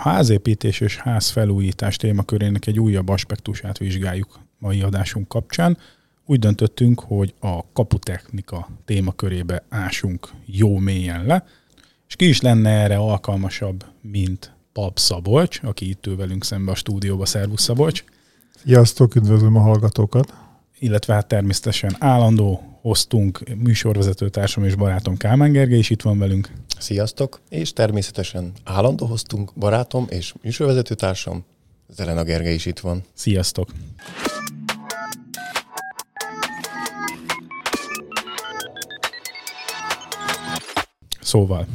Házépítés és házfelújítás témakörének egy újabb aspektusát vizsgáljuk mai adásunk kapcsán. Úgy döntöttünk, hogy a kaputechnika témakörébe ásunk jó mélyen le, és ki is lenne erre alkalmasabb, mint Pap Szabolcs, aki itt ül velünk szembe a stúdióba. Szervusz Szabolcs! Sziasztok, üdvözlöm a hallgatókat! Illetve hát természetesen állandó hoztunk műsorvezető társam és barátom Kálmán Gergely is itt van velünk. Sziasztok, és természetesen állandó hoztunk barátom és műsorvezető társam Zelena Gergely is itt van. Sziasztok! Szóval,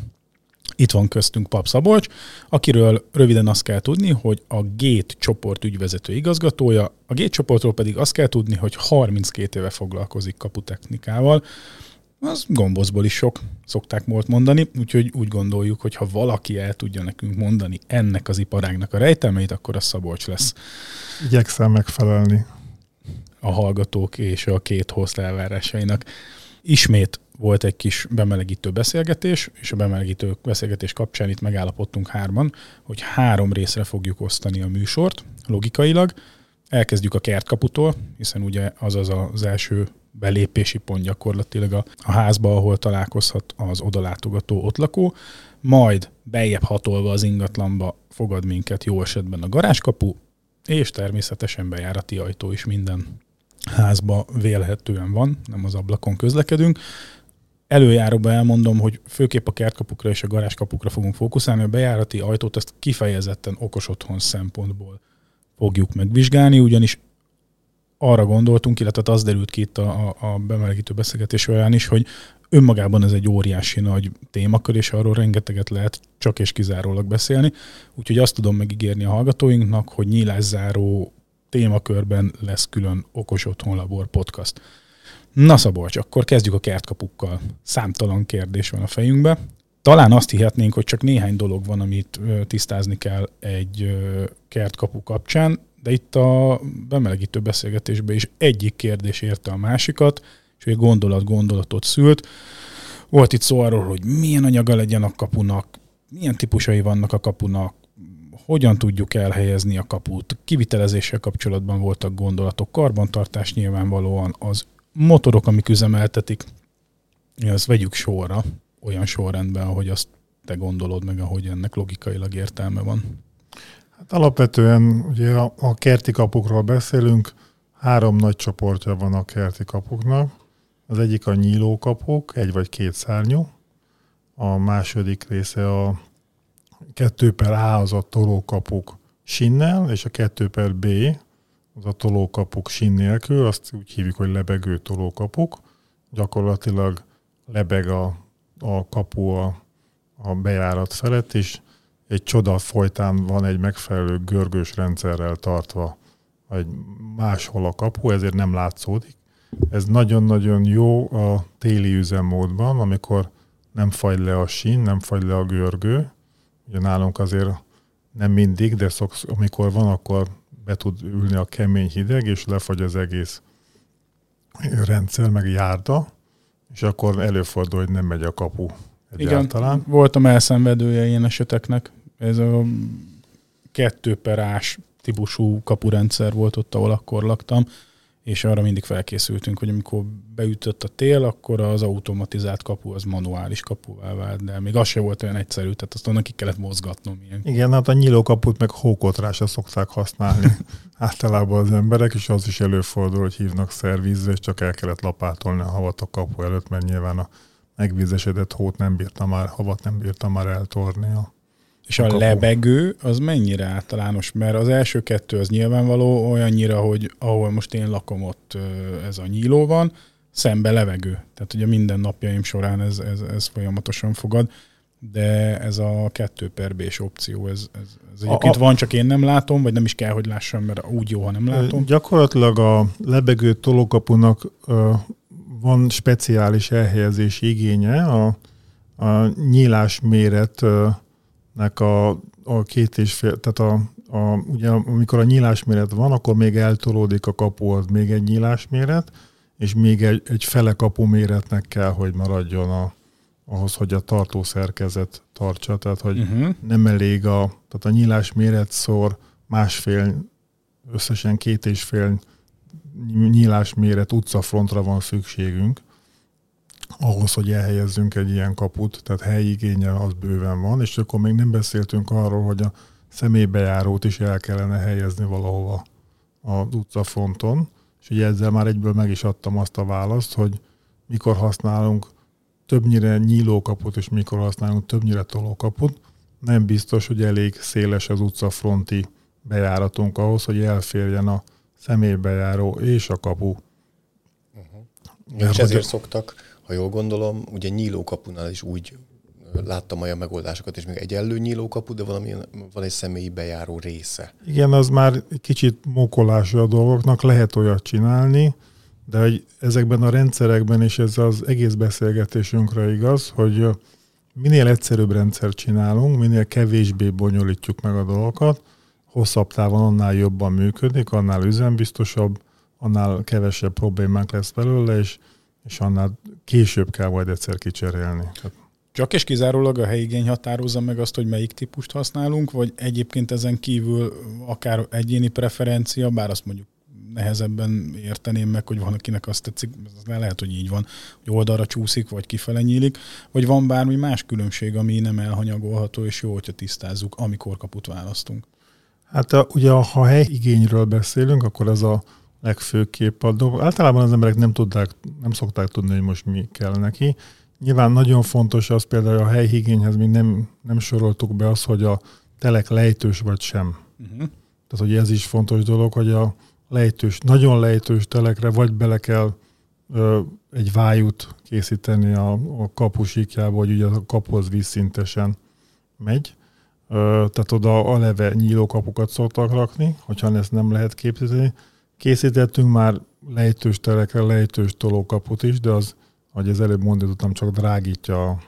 itt van köztünk Pap Szabolcs, akiről röviden azt kell tudni, hogy a Gét csoport ügyvezető igazgatója, a Gét csoportról pedig azt kell tudni, hogy 32 éve foglalkozik kaputechnikával. Az gombozból is sok, szokták volt mondani, úgyhogy úgy gondoljuk, hogy ha valaki el tudja nekünk mondani ennek az iparágnak a rejtelmeit, akkor a Szabolcs lesz. Igyekszem megfelelni. A hallgatók és a két host elvárásainak. Ismét volt egy kis bemelegítő beszélgetés, és a bemelegítő beszélgetés kapcsán itt megállapodtunk hárman, hogy három részre fogjuk osztani a műsort, logikailag. Elkezdjük a kertkaputól, hiszen ugye az az az első belépési pont gyakorlatilag a, a házba, ahol találkozhat az odalátogató ott lakó, majd bejebb hatolva az ingatlanba fogad minket jó esetben a garázskapu, és természetesen bejárati ajtó is minden házba vélhetően van, nem az ablakon közlekedünk. Előjáróban elmondom, hogy főképp a kertkapukra és a garázskapukra fogunk fókuszálni, a bejárati ajtót ezt kifejezetten okos otthon szempontból fogjuk megvizsgálni, ugyanis arra gondoltunk, illetve az derült ki itt a, a, a bemelegítő beszélgetés olyan is, hogy önmagában ez egy óriási nagy témakör, és arról rengeteget lehet csak és kizárólag beszélni. Úgyhogy azt tudom megígérni a hallgatóinknak, hogy nyílászáró témakörben lesz külön Okos Otthon Labor podcast. Na Szabolcs, akkor kezdjük a kertkapukkal. Számtalan kérdés van a fejünkbe. Talán azt hihetnénk, hogy csak néhány dolog van, amit tisztázni kell egy kertkapu kapcsán, de itt a bemelegítő beszélgetésben is egyik kérdés érte a másikat, és egy gondolat gondolatot szült. Volt itt szó arról, hogy milyen anyaga legyen a kapunak, milyen típusai vannak a kapunak, hogyan tudjuk elhelyezni a kaput, kivitelezéssel kapcsolatban voltak gondolatok, karbantartás nyilvánvalóan, az motorok, amik üzemeltetik, azt vegyük sorra, olyan sorrendben, ahogy azt te gondolod meg, ahogy ennek logikailag értelme van. Hát alapvetően ugye a, a kerti kapukról beszélünk, három nagy csoportja van a kerti kapuknak. Az egyik a nyílókapuk, egy vagy két szárnyú. A második része a 2 per A az a tolókapuk sinnel, és a 2 per B az a tolókapuk sin nélkül, azt úgy hívjuk, hogy lebegő tolókapuk. Gyakorlatilag lebeg a, a kapu a, a bejárat felett, és egy csoda folytán van egy megfelelő görgős rendszerrel tartva, vagy máshol a kapu, ezért nem látszódik. Ez nagyon-nagyon jó a téli üzemmódban, amikor nem fagy le a sín, nem fagy le a görgő, Ugye nálunk azért nem mindig, de szoksz, amikor van, akkor be tud ülni a kemény hideg, és lefagy az egész rendszer, meg járda, és akkor előfordul, hogy nem megy a kapu egyáltalán. Igen, voltam elszenvedője ilyen eseteknek. Ez a kettő perás típusú kapurendszer volt ott, ahol akkor laktam, és arra mindig felkészültünk, hogy amikor beütött a tél, akkor az automatizált kapu az manuális kapuvá vált, de még az se volt olyan egyszerű, tehát azt onnan ki kellett mozgatnom. Ilyen. Igen, hát a nyílókaput meg hókotrásra szokták használni általában az emberek, és az is előfordul, hogy hívnak szervízre, és csak el kellett lapátolni a havat a kapu előtt, mert nyilván a megvízesedett hót nem bírta már, havat nem bírta már eltorni a és a, a lebegő az mennyire általános? Mert az első kettő az nyilvánvaló olyannyira, hogy ahol most én lakom, ott ez a nyíló van, szembe levegő. Tehát ugye minden napjaim során ez, ez, ez folyamatosan fogad, de ez a kettő per B-s opció, ez, ez, ez egyébként a, a, van, csak én nem látom, vagy nem is kell, hogy lássam, mert úgy jó, ha nem látom. Gyakorlatilag a lebegő tolókapunak van speciális elhelyezési igénye, a, a nyílás méret nek a, a két és fél, tehát a, a, ugye amikor a nyílásméret van, akkor még eltolódik a kapu, az még egy nyílásméret, és még egy, egy fele kapu méretnek kell, hogy maradjon a, ahhoz, hogy a tartó szerkezet tartsa, tehát hogy uh-huh. nem elég a, tehát a nyílás méret szor másfél, összesen két és fél nyílás méret utcafrontra van szükségünk, ahhoz, hogy elhelyezzünk egy ilyen kaput, tehát helyigénye az bőven van, és akkor még nem beszéltünk arról, hogy a személybejárót is el kellene helyezni valahova az utcafronton, és ugye ezzel már egyből meg is adtam azt a választ, hogy mikor használunk többnyire nyílókaput, és mikor használunk többnyire tolókaput, nem biztos, hogy elég széles az utcafronti bejáratunk ahhoz, hogy elférjen a személybejáró és a kapu. Uh-huh. És ezért szoktak, ha jól gondolom, ugye nyílókapunál is úgy láttam olyan megoldásokat, és még egyenlő nyílókapu, de valami, van egy személyi bejáró része. Igen, az már kicsit mókolása a dolgoknak, lehet olyat csinálni, de hogy ezekben a rendszerekben, és ez az egész beszélgetésünkre igaz, hogy minél egyszerűbb rendszer csinálunk, minél kevésbé bonyolítjuk meg a dolgokat, hosszabb távon annál jobban működik, annál üzembiztosabb, annál kevesebb problémák lesz belőle, és, és annál később kell majd egyszer kicserélni. Csak és kizárólag a helyigény határozza meg azt, hogy melyik típust használunk, vagy egyébként ezen kívül akár egyéni preferencia, bár azt mondjuk nehezebben érteném meg, hogy van, akinek azt tetszik, az lehet, hogy így van, hogy oldalra csúszik, vagy kifele nyílik, vagy van bármi más különbség, ami nem elhanyagolható, és jó, hogyha tisztázzuk, amikor kaput választunk. Hát a, ugye, ha helyigényről beszélünk, akkor ez a legfőképp a dolog. Általában az emberek nem, tudták, nem szokták tudni, hogy most mi kell neki. Nyilván nagyon fontos az például a helyhigényhez mi nem, nem soroltuk be az, hogy a telek lejtős vagy sem. Uh-huh. Tehát, hogy ez is fontos dolog, hogy a lejtős, nagyon lejtős telekre vagy bele kell ö, egy vájút készíteni a, a kapusikjába, hogy ugye a kapuhoz vízszintesen megy. Ö, tehát oda a leve nyíló kapukat szoktak rakni, hogyha ezt nem lehet képíteni. Készítettünk már lejtős telekre lejtős tolókaput is, de az, ahogy az előbb mondottam, csak drágítja a,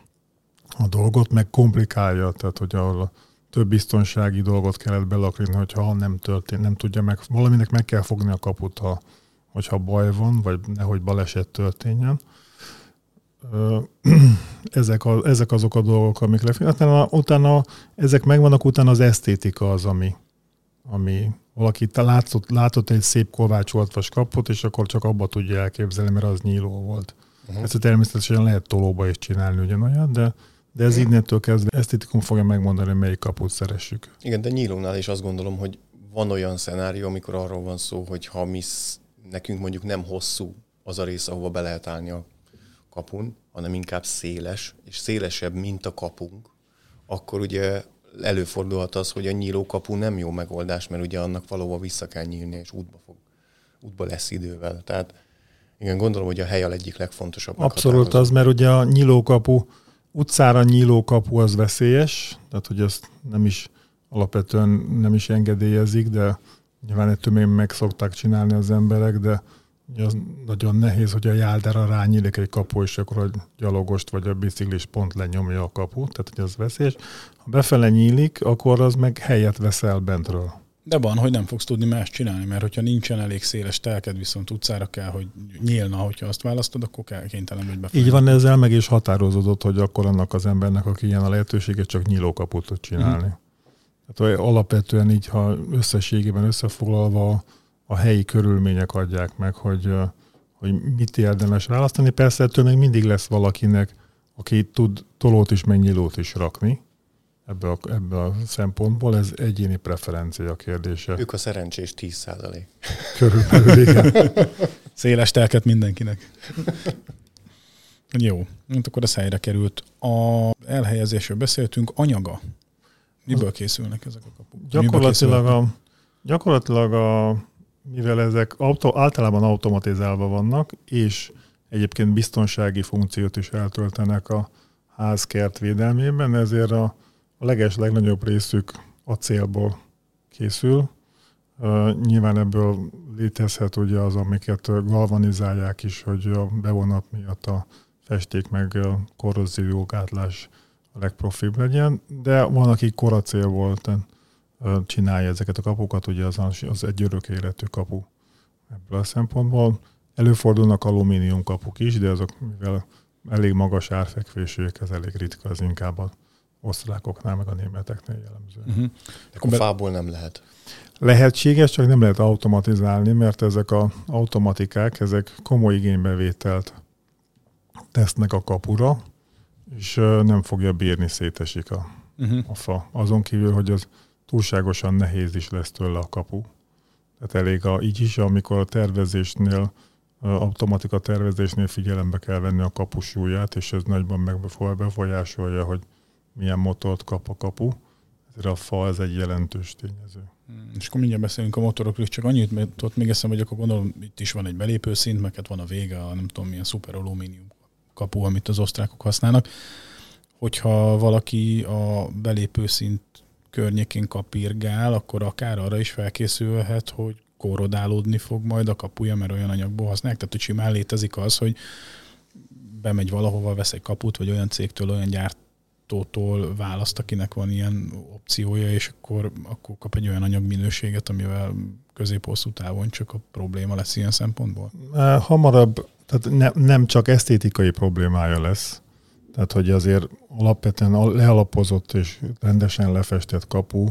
a dolgot, meg komplikálja, tehát hogy ahol több biztonsági dolgot kellett belakni, hogyha nem történt, nem tudja meg, valaminek meg kell fogni a kaput, ha, hogyha baj van, vagy nehogy baleset történjen. Ezek, a, ezek azok a dolgok, amik lefér. Utána, utána ezek megvannak, utána az esztétika az, ami, ami valaki látott, látott egy szép kovácsolt kaput, és akkor csak abba tudja elképzelni, mert az nyíló volt. Uh-huh. Ezt természetesen lehet tolóba is csinálni ugyanolyat, de de ez innentől kezdve esztétikum fogja megmondani, hogy melyik kaput szeressük. Igen, de nyílónál is azt gondolom, hogy van olyan szenárió, amikor arról van szó, hogy ha mi nekünk mondjuk nem hosszú az a rész, ahova be lehet állni a kapun, hanem inkább széles, és szélesebb, mint a kapunk, akkor ugye előfordulhat az, hogy a nyíló kapu nem jó megoldás, mert ugye annak valóban vissza kell nyílni, és útba, fog, útba lesz idővel. Tehát igen, gondolom, hogy a hely a egyik legfontosabb. Abszolút az, mert ugye a nyílókapu utcára nyíló kapu az veszélyes, tehát hogy ezt nem is alapvetően nem is engedélyezik, de nyilván ettől még meg szokták csinálni az emberek, de az nagyon nehéz, hogy a jáldára rányílik egy kapu, és akkor a gyalogost vagy a biciklis pont lenyomja a kapu, tehát hogy az veszélyes. Ha befele nyílik, akkor az meg helyet veszel bentről. De van, hogy nem fogsz tudni más csinálni, mert hogyha nincsen elég széles telked, viszont utcára kell, hogy nyílna, hogyha azt választod, akkor kell kénytelen, hogy befelé. Így van, ezzel meg is határozódott, hogy akkor annak az embernek, aki ilyen a lehetőséget, csak nyílókaput tud csinálni. Mm. Tehát alapvetően így, ha összességében összefoglalva a helyi körülmények adják meg, hogy, hogy mit érdemes választani. Persze ettől még mindig lesz valakinek, aki tud tolót is, meg nyílót is rakni ebbe a, ebbe a szempontból, ez egyéni preferencia kérdése. Ők a szerencsés 10 százalék. Körülbelül, igen. Széles telket mindenkinek. Jó, mint akkor a helyre került. A elhelyezésről beszéltünk, anyaga. Miből készülnek ezek a kapuk? Gyakorlatilag a, gyakorlatilag a, mivel ezek auto, általában automatizálva vannak, és egyébként biztonsági funkciót is eltöltenek a házkert védelmében, ezért a leges legnagyobb részük acélból készül. Uh, nyilván ebből létezhet ugye az, amiket galvanizálják is, hogy a bevonat miatt a festék meg korroziógátlás a legprofibb legyen, de van, aki koracél volt, csinálja ezeket a kapukat, ugye az, az egy örök életű kapu ebből a szempontból. Előfordulnak alumínium kapuk is, de azok, mivel elég magas árfekvésűek, ez elég ritka, az inkább a osztrákoknál, meg a németeknél jellemző. Uh-huh. Akkor fából nem lehet. Lehetséges, csak nem lehet automatizálni, mert ezek az automatikák, ezek komoly igénybevételt tesznek a kapura, és nem fogja bírni, szétesik a, uh-huh. a fa. Azon kívül, hogy az túlságosan nehéz is lesz tőle a kapu. Tehát elég a, így is, amikor a tervezésnél, automatika tervezésnél figyelembe kell venni a kapusúját, és ez nagyban megbefolyásolja, hogy milyen motort kap a kapu. Ezért a fa ez egy jelentős tényező. Hmm, és akkor mindjárt beszélünk a motorokról, csak annyit, mert ott még eszem, hogy akkor gondolom, itt is van egy belépőszint, meg hát van a vége, a nem tudom milyen szuper alumínium kapu, amit az osztrákok használnak. Hogyha valaki a belépőszint környékén kapirgál, akkor akár arra is felkészülhet, hogy korrodálódni fog majd a kapuja, mert olyan anyagból használják. Tehát, hogy simán létezik az, hogy bemegy valahova, vesz egy kaput, vagy olyan cégtől, olyan gyártótól választ, akinek van ilyen opciója, és akkor, akkor kap egy olyan anyagminőséget, amivel közép-hosszú távon csak a probléma lesz ilyen szempontból? Hamarabb, tehát ne, nem csak esztétikai problémája lesz, tehát, hogy azért alapvetően lealapozott és rendesen lefestett kapu,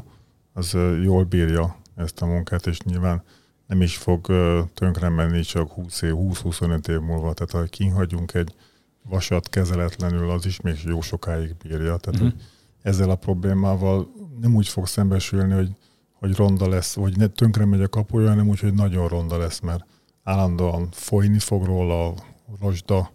az jól bírja ezt a munkát, és nyilván nem is fog tönkre menni csak 20 év, 20-25 év múlva. Tehát ha kihagyunk egy vasat kezeletlenül, az is még jó sokáig bírja. Tehát uh-huh. ezzel a problémával nem úgy fog szembesülni, hogy, hogy ronda lesz, vagy ne, tönkre megy a kapuja, hanem úgy, hogy nagyon ronda lesz, mert állandóan folyni fog róla a rozsda,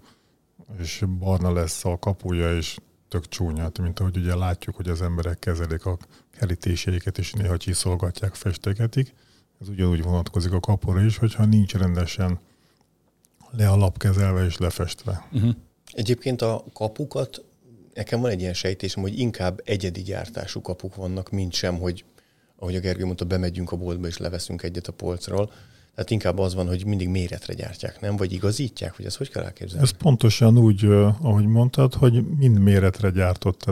és barna lesz a kapuja, és tök csúnya, mint ahogy ugye látjuk, hogy az emberek kezelik a kerítéseiket, és néha csiszolgatják, festegetik. Ez ugyanúgy vonatkozik a kapura is, hogyha nincs rendesen lealapkezelve és lefestve. Uh-huh. Egyébként a kapukat, nekem van egy ilyen sejtésem, hogy inkább egyedi gyártású kapuk vannak, mint sem, hogy ahogy a Gergő mondta, bemegyünk a boltba és leveszünk egyet a polcról. Tehát inkább az van, hogy mindig méretre gyártják, nem? Vagy igazítják, hogy ez hogy kell elképzelni? Ez pontosan úgy, ahogy mondtad, hogy mind méretre gyártott.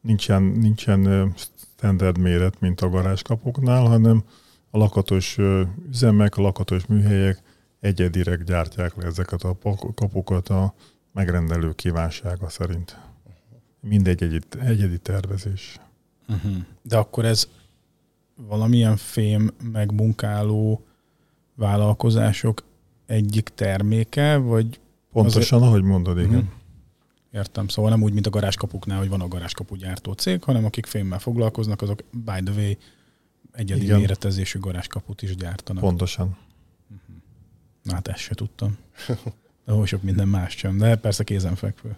Nincsen, nincsen standard méret, mint a garázskapoknál, hanem a lakatos üzemek, a lakatos műhelyek egyedileg gyártják le ezeket a kapukat a megrendelő kívánsága szerint. Mindegy egyedi, egyedi tervezés. Uh-huh. De akkor ez valamilyen fém megmunkáló vállalkozások egyik terméke, vagy... Pontosan, azért... ahogy mondod, igen. Uh-huh. Értem, szóval nem úgy, mint a garázskapuknál, hogy van a garázskapu gyártó cég, hanem akik fémmel foglalkoznak, azok by the way egyedi Igen. méretezésű garázskaput is gyártanak. Pontosan. Uh-huh. Na hát ezt se tudtam. De hogy sok minden más sem, de persze kézenfekvő.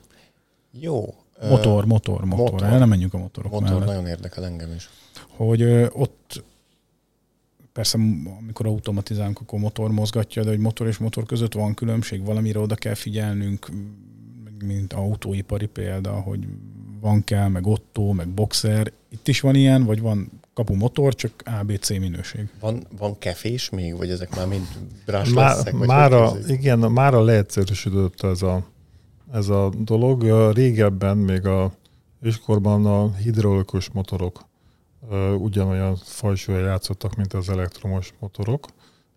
Jó. Motor, motor, motor. motor. El nem menjünk a motorok Motor mellett. nagyon érdekel engem is. Hogy ö, ott persze amikor automatizálunk, akkor motor mozgatja, de hogy motor és motor között van különbség, valamire oda kell figyelnünk, mint autóipari példa, hogy van kell, meg Otto, meg Boxer. Itt is van ilyen, vagy van kapu motor, csak ABC minőség. Van, van kefés még, vagy ezek már mind brás Má, leszek? Vagy mára, igen, mára leegyszerűsödött ez a, ez a dolog. Régebben, még a őskorban a hidraulikus motorok ugyanolyan fajsúlya játszottak, mint az elektromos motorok.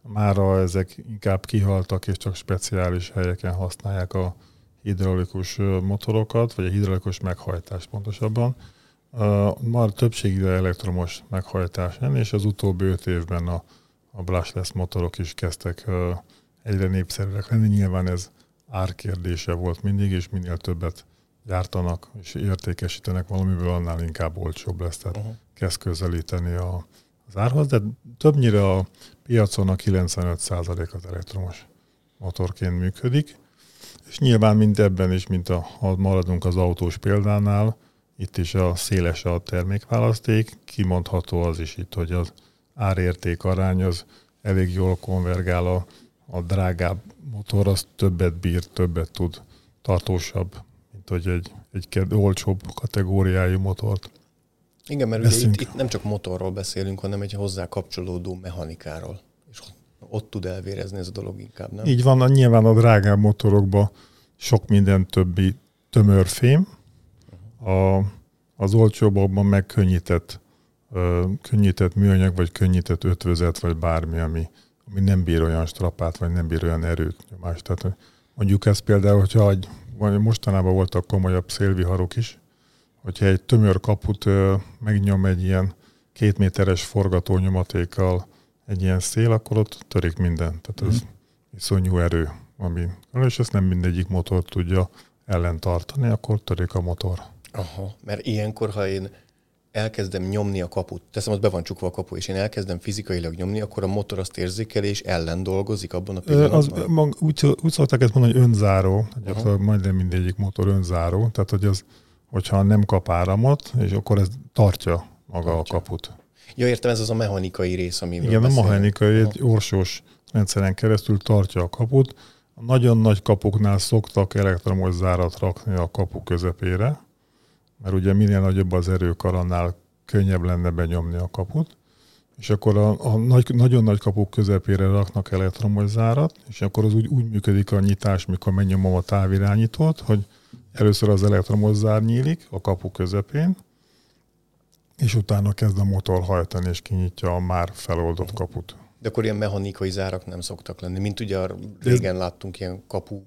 Mára ezek inkább kihaltak, és csak speciális helyeken használják a hidraulikus motorokat, vagy a hidraulikus meghajtás pontosabban. Már többségére elektromos meghajtás jön, és az utóbbi öt évben a, a brushless motorok is kezdtek egyre népszerűek lenni. Nyilván ez árkérdése volt mindig, és minél többet gyártanak és értékesítenek valamiből, annál inkább olcsóbb lesz. Tehát uh-huh. Kezd közelíteni a, az árhoz, de többnyire a piacon a 95% az elektromos motorként működik. És nyilván mint ebben is, mint a, ha maradunk az autós példánál, itt is a széles a termékválaszték, kimondható az is itt, hogy az árérték arány az elég jól konvergál a, a drágább motor, az többet bír, többet tud, tartósabb, mint hogy egy, egy olcsóbb kategóriájú motort. Igen, mert ugye itt, itt nem csak motorról beszélünk, hanem egy hozzá kapcsolódó mechanikáról. És ott tud elvérezni ez a dolog inkább, nem? Így van, nyilván a drágább motorokban sok minden többi tömörfém, a, az olcsóbbakban meg könnyített, ö, könnyített műanyag, vagy könnyített ötvözet, vagy bármi, ami, ami nem bír olyan strapát, vagy nem bír olyan erőt, nyomást. Tehát mondjuk ez például, hogyha egy mostanában voltak komolyabb szélviharok is, hogyha egy tömör kaput megnyom egy ilyen két méteres forgatónyomatékkal egy ilyen szél, akkor ott törik minden. Tehát ez mm. iszonyú erő, ami, és ezt nem mindegyik motor tudja ellentartani, akkor törik a motor. Aha, mert ilyenkor, ha én elkezdem nyomni a kaput, teszem, ott be van csukva a kapu, és én elkezdem fizikailag nyomni, akkor a motor azt érzékeli, és ellen dolgozik abban a pillanatban? Az, mag, úgy, úgy szokták ezt mondani, hogy önzáró. Uh-huh. Majdnem mindegyik motor önzáró. Tehát, hogy az, hogyha nem kap áramot, és akkor ez tartja maga tartja. a kaput. Ja, értem, ez az a mechanikai rész, ami. Igen, beszélünk. a mechanikai, egy orsós rendszeren keresztül tartja a kaput. A nagyon nagy kapuknál szoktak elektromos zárat rakni a kapu közepére, mert ugye minél nagyobb az erőkar, annál könnyebb lenne benyomni a kaput, és akkor a, a nagy, nagyon nagy kapuk közepére raknak elektromos zárat, és akkor az úgy, úgy működik a nyitás, mikor megnyomom a távirányítót, hogy először az elektromos zár nyílik a kapu közepén, és utána kezd a motor hajtani, és kinyitja a már feloldott kaput. De akkor ilyen mechanikai zárak nem szoktak lenni, mint ugye régen láttunk ilyen kapu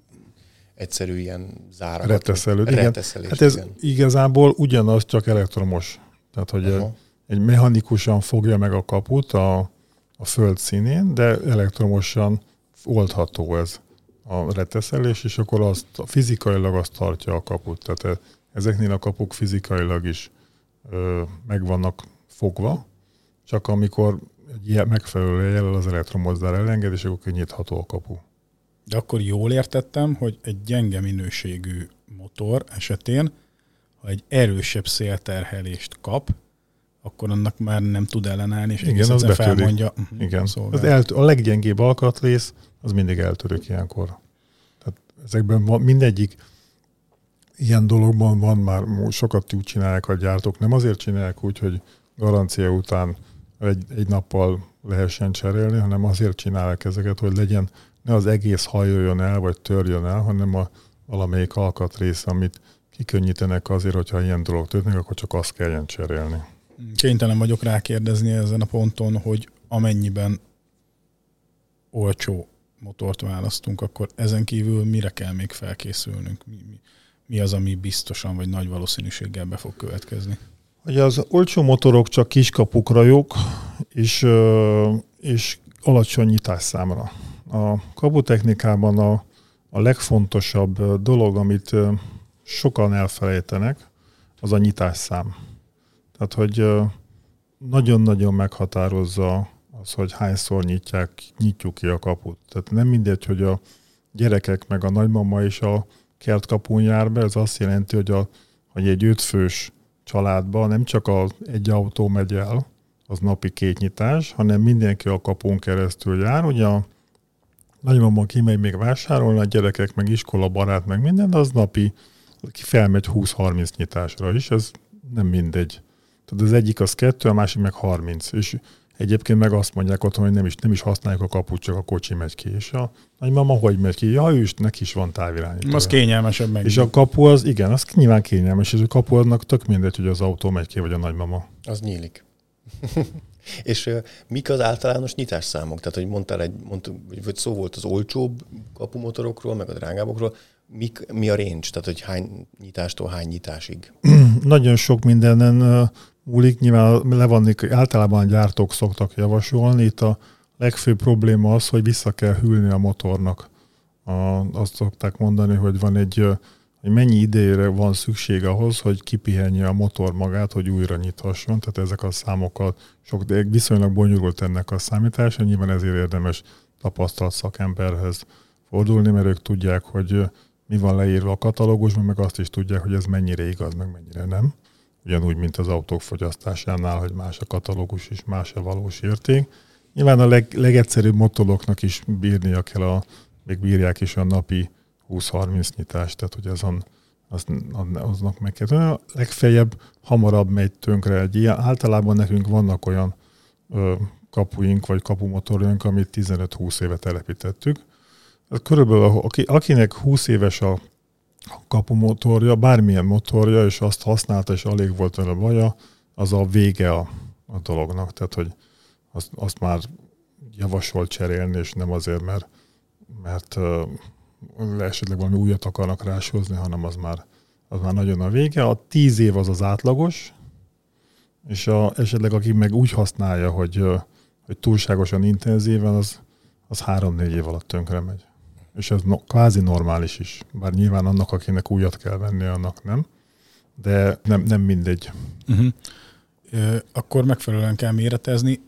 egyszerű ilyen zárakat. Reteszelőd, igen. Hát ez igen. igazából ugyanaz, csak elektromos. Tehát, hogy uh-huh. egy mechanikusan fogja meg a kaput a, a föld színén, de elektromosan oldható ez a reteszelés, és akkor azt fizikailag azt tartja a kaput. Tehát ezeknél a kapuk fizikailag is ö, meg vannak fogva, csak amikor egy ilyen megfelelő jel az elektromos zár elenged, és akkor kinyitható a kapu. De akkor jól értettem, hogy egy gyenge minőségű motor esetén, ha egy erősebb szélterhelést kap, akkor annak már nem tud ellenállni, és Igen, az felmondja. Uh-huh, Igen, az el, a leggyengébb alkatrész, az mindig eltörik ilyenkor. Tehát ezekben van, mindegyik ilyen dologban van már, sokat úgy csinálják a gyártók, nem azért csinálják úgy, hogy garancia után egy, egy nappal lehessen cserélni, hanem azért csinálják ezeket, hogy legyen ne az egész hajoljon el, vagy törjön el, hanem a valamelyik alkatrész, amit kikönnyítenek azért, hogyha ilyen dolog történik, akkor csak azt kelljen cserélni. Kénytelen vagyok rákérdezni ezen a ponton, hogy amennyiben olcsó motort választunk, akkor ezen kívül mire kell még felkészülnünk? Mi, mi, mi az, ami biztosan vagy nagy valószínűséggel be fog következni? Hogy az olcsó motorok csak kiskapukra jók, és, és alacsony nyitásszámra. A kabutechnikában a, a legfontosabb dolog, amit sokan elfelejtenek, az a nyitásszám. Tehát, hogy nagyon-nagyon meghatározza az, hogy hányszor nyitják, nyitjuk ki a kaput. Tehát nem mindegy, hogy a gyerekek meg a nagymama is a kertkapun jár be, ez azt jelenti, hogy, a, hogy egy ötfős családban nem csak az egy autó megy el, az napi két nyitás, hanem mindenki a kapun keresztül jár. Ugye a nagymama kimegy még vásárolni, a gyerekek meg iskola barát, meg minden, de az napi felmegy 20-30 nyitásra is, ez nem mindegy. Tehát az egyik az kettő, a másik meg 30. És egyébként meg azt mondják otthon, hogy nem is, nem is használjuk a kaput, csak a kocsi megy ki. És a nagymama hogy megy ki? Ja, ő is, neki is van távirányító. Az kényelmesebb meg. És a kapu az, igen, az nyilván kényelmes, és a kapu annak tök mindegy, hogy az autó megy ki, vagy a nagymama. Az nyílik. És uh, mik az általános nyitásszámok? Tehát, hogy mondtál egy, mondtuk, vagy szó volt az olcsóbb kapumotorokról, meg a drágábbokról, mik, mi a range? Tehát, hogy hány nyitástól hány nyitásig? Nagyon sok mindenen uh, múlik, nyilván le van, általában a gyártók szoktak javasolni. Itt a legfőbb probléma az, hogy vissza kell hűlni a motornak. A, azt szokták mondani, hogy van egy hogy mennyi idejére van szükség ahhoz, hogy kipihenje a motor magát, hogy újra nyithasson. Tehát ezek a számokat sok, de viszonylag bonyolult ennek a számítása, nyilván ezért érdemes tapasztalt szakemberhez fordulni, mert ők tudják, hogy mi van leírva a katalógusban, meg azt is tudják, hogy ez mennyire igaz, meg mennyire nem. Ugyanúgy, mint az autók fogyasztásánál, hogy más a katalógus és más a valós érték. Nyilván a leg, legegyszerűbb motoroknak is bírnia kell, a, még bírják is a napi 20-30 nyitást, tehát hogy azon az, aznak meg kell. Legfeljebb hamarabb megy tönkre egy ilyen. Általában nekünk vannak olyan ö, kapuink, vagy kapumotorjaink, amit 15-20 éve telepítettük. Körülbelül aki, akinek 20 éves a kapumotorja, bármilyen motorja, és azt használta, és alig volt vele baja, az a vége a, a dolognak. Tehát, hogy azt, azt már javasolt cserélni, és nem azért, mert, mert esetleg valami újat akarnak ráshozni, hanem az már, az már nagyon a vége. A tíz év az az átlagos, és a, esetleg aki meg úgy használja, hogy, hogy túlságosan intenzíven, az, az három-négy év alatt tönkre megy. És ez no, kvázi normális is. Bár nyilván annak, akinek újat kell venni, annak nem. De nem, nem mindegy. Uh-huh. Akkor megfelelően kell méretezni.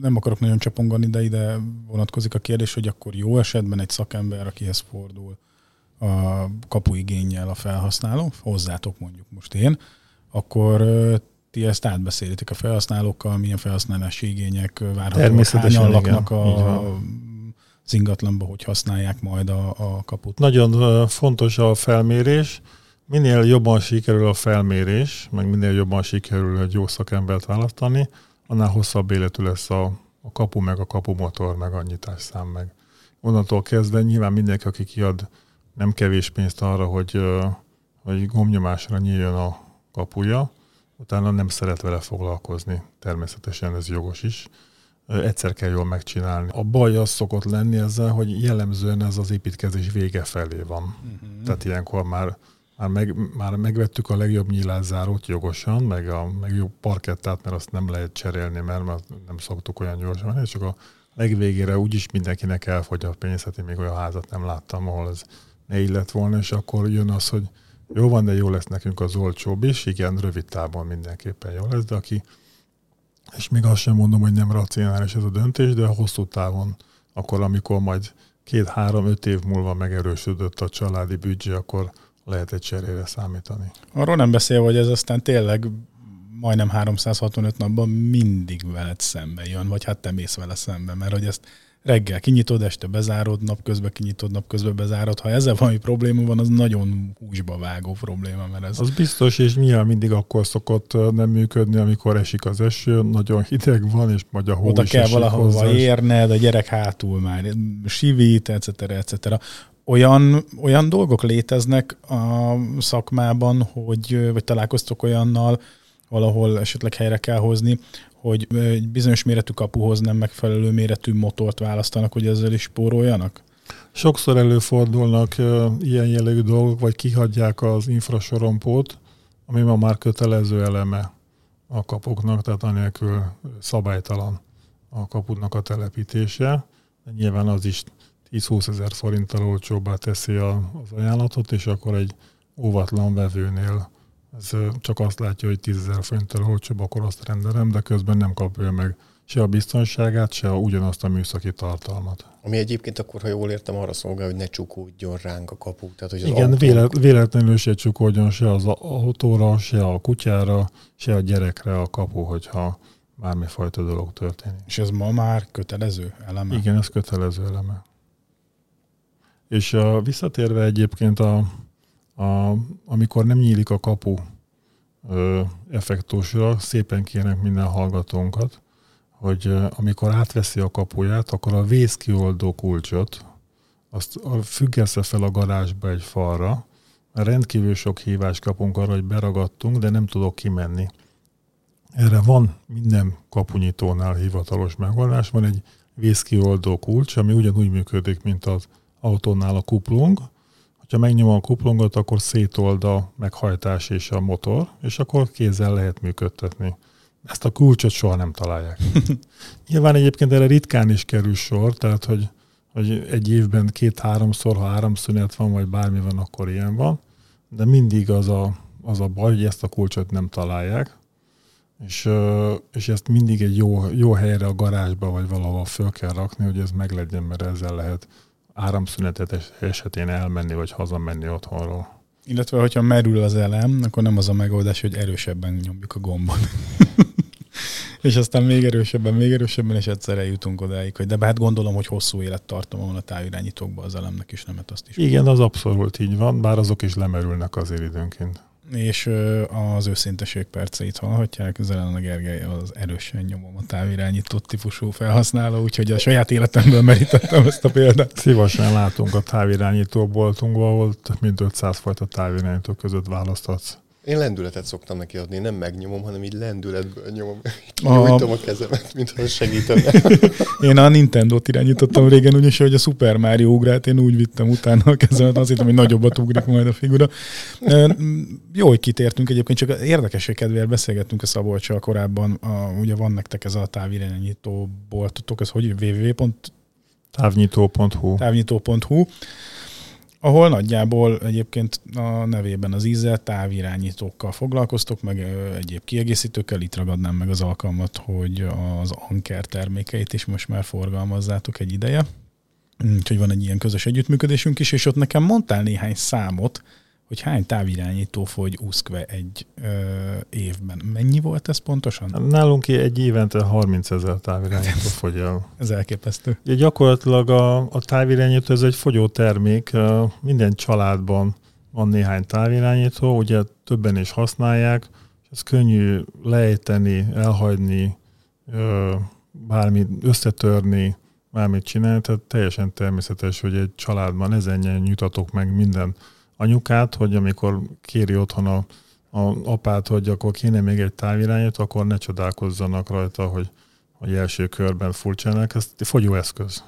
Nem akarok nagyon csapongani, de ide vonatkozik a kérdés, hogy akkor jó esetben egy szakember, akihez fordul a kapuigényel a felhasználó, hozzátok mondjuk most én, akkor ti ezt átbeszélitek a felhasználókkal, milyen felhasználási igények várhatóak, hányan laknak a, az ingatlanba, hogy használják majd a, a kaput. Nagyon fontos a felmérés. Minél jobban sikerül a felmérés, meg minél jobban sikerül egy jó szakembert választani, annál hosszabb életű lesz a, a kapu, meg a kapumotor, meg a nyitásszám, meg onnantól kezdve nyilván mindenki, aki kiad nem kevés pénzt arra, hogy, hogy gomnyomásra nyíljon a kapuja, utána nem szeret vele foglalkozni. Természetesen ez jogos is. Egyszer kell jól megcsinálni. A baj az szokott lenni ezzel, hogy jellemzően ez az építkezés vége felé van. Uh-huh. Tehát ilyenkor már már, meg, már megvettük a legjobb nyílászárót jogosan, meg a legjobb parkettát, mert azt nem lehet cserélni, mert nem szoktuk olyan gyorsan, és csak a legvégére úgyis mindenkinek elfogy a pénz, hát én még olyan házat nem láttam, ahol ez ne illet volna, és akkor jön az, hogy jó van, de jó lesz nekünk az olcsóbb is, igen, rövid távon mindenképpen jó lesz, de aki, és még azt sem mondom, hogy nem racionális ez a döntés, de a hosszú távon, akkor amikor majd két-három-öt év múlva megerősödött a családi büdzsé, akkor lehet egy cserére számítani. Arról nem beszél, hogy ez aztán tényleg majdnem 365 napban mindig veled szembe jön, vagy hát te mész vele szembe, mert hogy ezt reggel kinyitod, este bezárod, napközben kinyitod, napközben bezárod. Ha ezzel valami probléma van, az nagyon húsba vágó probléma. Mert ez... Az biztos, és nyilván mindig akkor szokott nem működni, amikor esik az eső, nagyon hideg van, és majd a hó Oda is kell valahova hozzá, érned, a gyerek hátul már sivít, etc. etc. Olyan, olyan dolgok léteznek a szakmában, hogy, vagy találkoztok olyannal, valahol esetleg helyre kell hozni, hogy egy bizonyos méretű kapuhoz nem megfelelő méretű motort választanak, hogy ezzel is spóroljanak? Sokszor előfordulnak ilyen jellegű dolgok, vagy kihagyják az infrasorompót, ami ma már kötelező eleme a kapuknak, tehát anélkül szabálytalan a kapudnak a telepítése. Nyilván az is 10-20 ezer forinttal olcsóbbá teszi az ajánlatot, és akkor egy óvatlan vevőnél ez csak azt látja, hogy 10 ezer forinttal olcsóbb, akkor azt rendelem, de közben nem kapja meg se a biztonságát, se a, ugyanazt a műszaki tartalmat. Ami egyébként akkor, ha jól értem, arra szolgál, hogy ne csukódjon ránk a kapu. Tehát, hogy az Igen, autó... vélet, véletlenül se csukódjon se az autóra, se a kutyára, se a gyerekre a kapu, hogyha bármifajta dolog történik. És ez ma már kötelező eleme? Igen, ez kötelező eleme. És a, visszatérve egyébként a, a, amikor nem nyílik a kapu ö, effektusra, szépen kérnek minden hallgatónkat, hogy ö, amikor átveszi a kapuját, akkor a vészkioldó kulcsot, azt függesse fel a garázsba egy falra, mert rendkívül sok hívást kapunk arra, hogy beragadtunk, de nem tudok kimenni. Erre van minden kapunyitónál hivatalos megoldás, van egy vészkioldó kulcs, ami ugyanúgy működik, mint az autónál a kuplung, ha megnyomom a kuplungot, akkor szétold a meghajtás és a motor, és akkor kézzel lehet működtetni. Ezt a kulcsot soha nem találják. Nyilván egyébként erre ritkán is kerül sor, tehát hogy, hogy egy évben két-háromszor, ha áramszünet van, vagy bármi van, akkor ilyen van, de mindig az a, az a baj, hogy ezt a kulcsot nem találják, és, és ezt mindig egy jó, jó helyre a garázsba, vagy valahol föl kell rakni, hogy ez meglegyen, mert ezzel lehet áramszünetet esetén elmenni, vagy hazamenni otthonról. Illetve, hogyha merül az elem, akkor nem az a megoldás, hogy erősebben nyomjuk a gombot. és aztán még erősebben, még erősebben, és egyszerre jutunk odáig, hogy de hát gondolom, hogy hosszú élettartama van a távirányítókban az elemnek is, nem hát azt is. Igen, az abszolút így van, bár azok is lemerülnek azért időnként és az őszinteség perceit hallhatják. A Gergely az erősen nyomom a távirányított típusú felhasználó, úgyhogy a saját életemből merítettem ezt a példát. Szívesen látunk a távirányító boltunkban, ahol mint 500 fajta távirányító között választhatsz. Én lendületet szoktam neki adni, nem megnyomom, hanem így lendületből nyomom. Nyújtom a... a kezemet, mintha segítene. én a Nintendo-t irányítottam régen, úgyis, hogy a Super Mario ugrát, én úgy vittem utána a kezemet, azt hittem, hogy nagyobbat ugrik majd a figura. Jó, hogy kitértünk egyébként, csak érdekesség kedvéért beszélgettünk a Szabolcsal korábban, a, ugye van nektek ez a távirányító boltotok, ez hogy www. Távnyitó.hu. Távnyitó.hu ahol nagyjából egyébként a nevében az ízzel távirányítókkal foglalkoztok, meg egyéb kiegészítőkkel. Itt ragadnám meg az alkalmat, hogy az Anker termékeit is most már forgalmazzátok egy ideje. Úgyhogy van egy ilyen közös együttműködésünk is, és ott nekem mondtál néhány számot, hogy hány távirányító fogy USZKVE egy ö, évben. Mennyi volt ez pontosan? Nálunk egy évente 30 ezer távirányító fogy el. Ez elképesztő. Ugye gyakorlatilag a, a távirányító ez egy fogyó termék, minden családban van néhány távirányító, ugye többen is használják, és ez könnyű lejteni, elhagyni, bármit összetörni, bármit csinálni, tehát teljesen természetes, hogy egy családban ezenjen nyitatok meg minden anyukát, hogy amikor kéri otthon a, a apát, hogy akkor kéne még egy távirányít, akkor ne csodálkozzanak rajta, hogy, hogy első körben furcsának. Ez fogyóeszköz.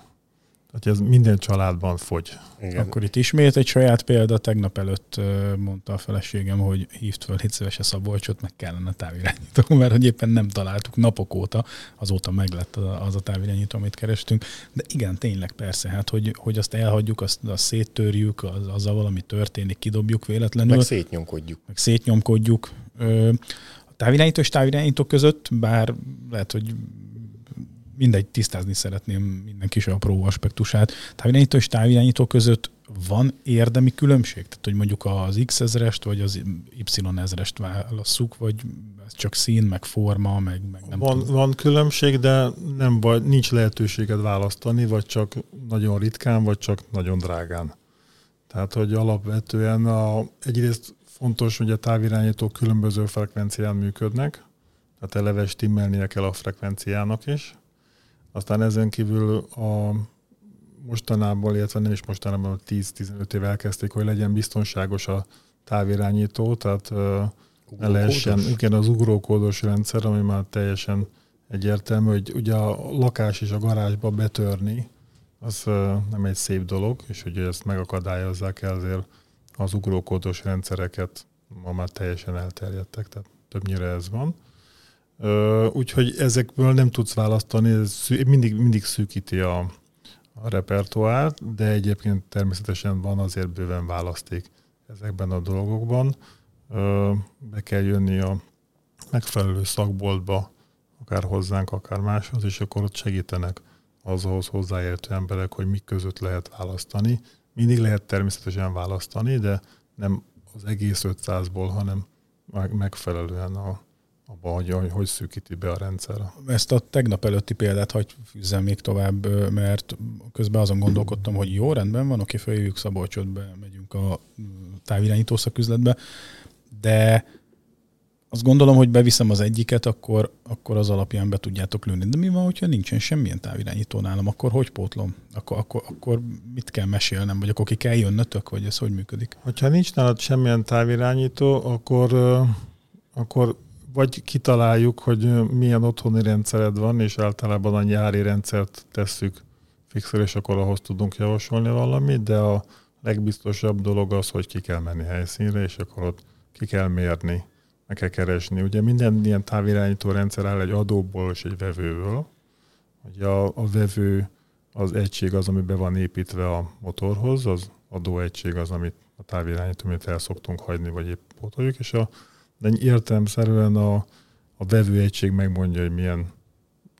Tehát ez minden családban fogy. Igen. Akkor itt ismét egy saját példa. Tegnap előtt mondta a feleségem, hogy hívt fel szíves a Szabolcsot, meg kellene távirányító, mert hogy éppen nem találtuk napok óta, azóta meglett az a távirányító, amit kerestünk. De igen, tényleg persze, hát hogy, hogy azt elhagyjuk, azt, azt széttörjük, az, azzal valami történik, kidobjuk véletlenül. Meg szétnyomkodjuk. Meg szétnyomkodjuk. A távirányító és távirányító között, bár lehet, hogy mindegy, tisztázni szeretném minden kis apró aspektusát. Távirányító és távirányító között van érdemi különbség? Tehát, hogy mondjuk az X ezerest, vagy az Y ezerest válasszuk, vagy ez csak szín, meg forma, meg, meg nem van, tudom. van különbség, de nem baj, nincs lehetőséged választani, vagy csak nagyon ritkán, vagy csak nagyon drágán. Tehát, hogy alapvetően a, egyrészt fontos, hogy a távirányítók különböző frekvencián működnek, tehát eleve stimmelnie kell a frekvenciának is, aztán ezen kívül a mostanában, illetve nem is mostanában, 10-15 év elkezdték, hogy legyen biztonságos a távirányító, tehát ne lehessen, igen, az ugrókódos rendszer, ami már teljesen egyértelmű, hogy ugye a lakás és a garázsba betörni, az nem egy szép dolog, és hogy ezt megakadályozzák, ezért az ugrókódos rendszereket ma már teljesen elterjedtek, tehát többnyire ez van. Úgyhogy ezekből nem tudsz választani, ez mindig, mindig szűkíti a, a repertoárt, de egyébként természetesen van azért bőven választék ezekben a dolgokban. Be kell jönni a megfelelő szakboltba, akár hozzánk, akár máshoz, és akkor ott segítenek azhoz hozzáértő emberek, hogy mik között lehet választani. Mindig lehet természetesen választani, de nem az egész 500-ból, hanem megfelelően a, abban, hogy, hogy hogy szűkíti be a rendszer. Ezt a tegnap előtti példát hagy fűzzem még tovább, mert közben azon gondolkodtam, hogy jó, rendben van, oké, följövjük Szabolcsot, be megyünk a távirányító szaküzletbe, de azt gondolom, hogy beviszem az egyiket, akkor, akkor az alapján be tudjátok lőni. De mi van, hogyha nincsen semmilyen távirányító nálam, akkor hogy pótlom? Akkor, akkor, akkor mit kell mesélnem, vagy akkor ki kell jönnötök, vagy ez hogy működik? Hogyha nincs nálad semmilyen távirányító, akkor, akkor vagy kitaláljuk, hogy milyen otthoni rendszered van, és általában a nyári rendszert tesszük fixel, és akkor ahhoz tudunk javasolni valamit, de a legbiztosabb dolog az, hogy ki kell menni helyszínre, és akkor ott ki kell mérni, meg kell keresni. Ugye minden ilyen távirányító rendszer áll egy adóból és egy vevőből. Ugye a, a vevő az egység az, ami be van építve a motorhoz, az adóegység az, amit a távirányító, amit el szoktunk hagyni, vagy épp pótoljuk, és a de értelemszerűen a, a vevőegység megmondja, hogy milyen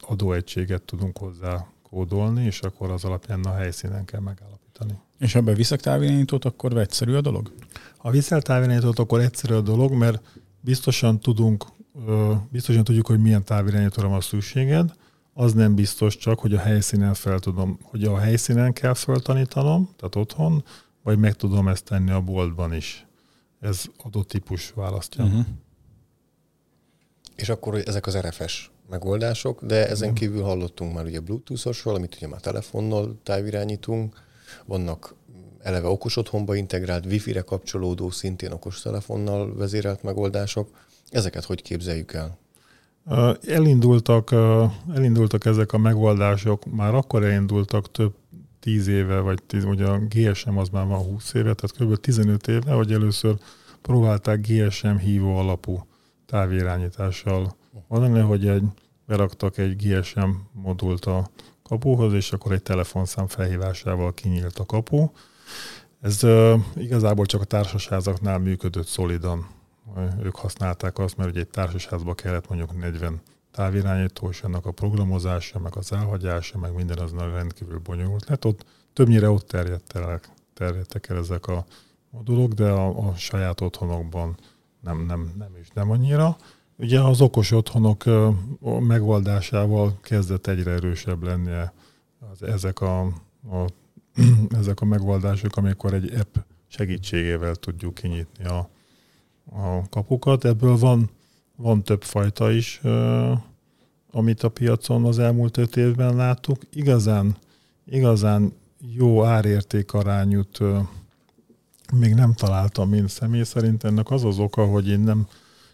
adóegységet tudunk hozzá kódolni, és akkor az alapján a helyszínen kell megállapítani. És ha beviszek távirányítót, akkor egyszerű a dolog? Ha viszel távirányítót, akkor egyszerű a dolog, mert biztosan tudunk, biztosan tudjuk, hogy milyen távirányítóra van szükséged, az nem biztos csak, hogy a helyszínen fel tudom, hogy a helyszínen kell feltanítanom, tehát otthon, vagy meg tudom ezt tenni a boltban is ez adott típus választja. Uh-huh. És akkor ezek az RFS megoldások, de ezen kívül hallottunk már ugye Bluetooth-osról, amit ugye már telefonnal távirányítunk, vannak eleve okos otthonba integrált, wifi-re kapcsolódó, szintén okos telefonnal vezérelt megoldások. Ezeket hogy képzeljük el? Elindultak, elindultak ezek a megoldások, már akkor elindultak több tíz éve, vagy tíz, ugye a GSM az már van 20 éve, tehát kb. 15 éve, hogy először próbálták GSM hívó alapú távirányítással mondani, hogy egy, beraktak egy GSM modult a kapuhoz, és akkor egy telefonszám felhívásával kinyílt a kapu. Ez uh, igazából csak a társasházaknál működött szolidan. Ők használták azt, mert ugye egy társasházba kellett mondjuk 40 távirányító, és annak a programozása, meg az elhagyása, meg minden az rendkívül bonyolult lett. Ott, többnyire ott terjedt el, terjedtek el ezek a modulok, de a, a saját otthonokban nem, nem, nem is nem annyira. Ugye az okos otthonok megoldásával kezdett egyre erősebb lenni az, ezek, a, a, ezek a megoldások, amikor egy app segítségével tudjuk kinyitni a, a kapukat. Ebből van, van több fajta is, amit a piacon az elmúlt öt évben láttuk. Igazán, igazán jó árérték arányút még nem találtam én személy szerint. Ennek az az oka, hogy én nem,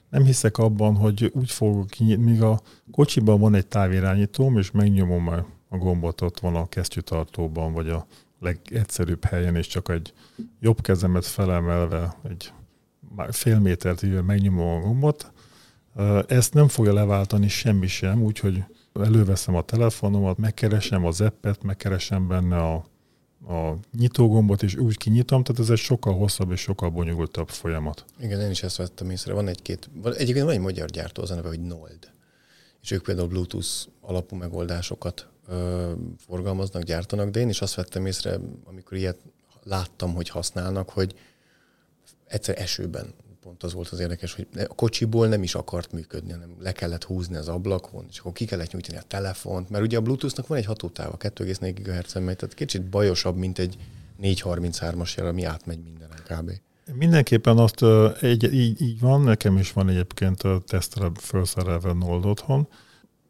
nem hiszek abban, hogy úgy fogok kinyitni, míg a kocsiban van egy távirányítóm, és megnyomom a, a gombot, ott van a kesztyűtartóban, vagy a legegyszerűbb helyen, és csak egy jobb kezemet felemelve, egy fél métert így megnyomom a gombot. Ezt nem fogja leváltani semmi sem, úgyhogy előveszem a telefonomat, megkeresem az appet, megkeresem benne a a nyitógombot, és úgy kinyitom, tehát ez egy sokkal hosszabb és sokkal bonyolultabb folyamat. Igen, én is ezt vettem észre. Van egy-két, egyébként van egy magyar gyártó, az a neve, hogy Nold. És ők például Bluetooth alapú megoldásokat ö, forgalmaznak, gyártanak, de én is azt vettem észre, amikor ilyet láttam, hogy használnak, hogy egyszer esőben pont az volt az érdekes, hogy a kocsiból nem is akart működni, hanem le kellett húzni az ablakon, és akkor ki kellett nyújtani a telefont, mert ugye a Bluetooth-nak van egy hatótáva, 2,4 GHz megy, tehát kicsit bajosabb, mint egy 433-as jel, ami átmegy mindenen kb. Mindenképpen azt egy, így, így van, nekem is van egyébként a tesztre felszerelve Nold otthon.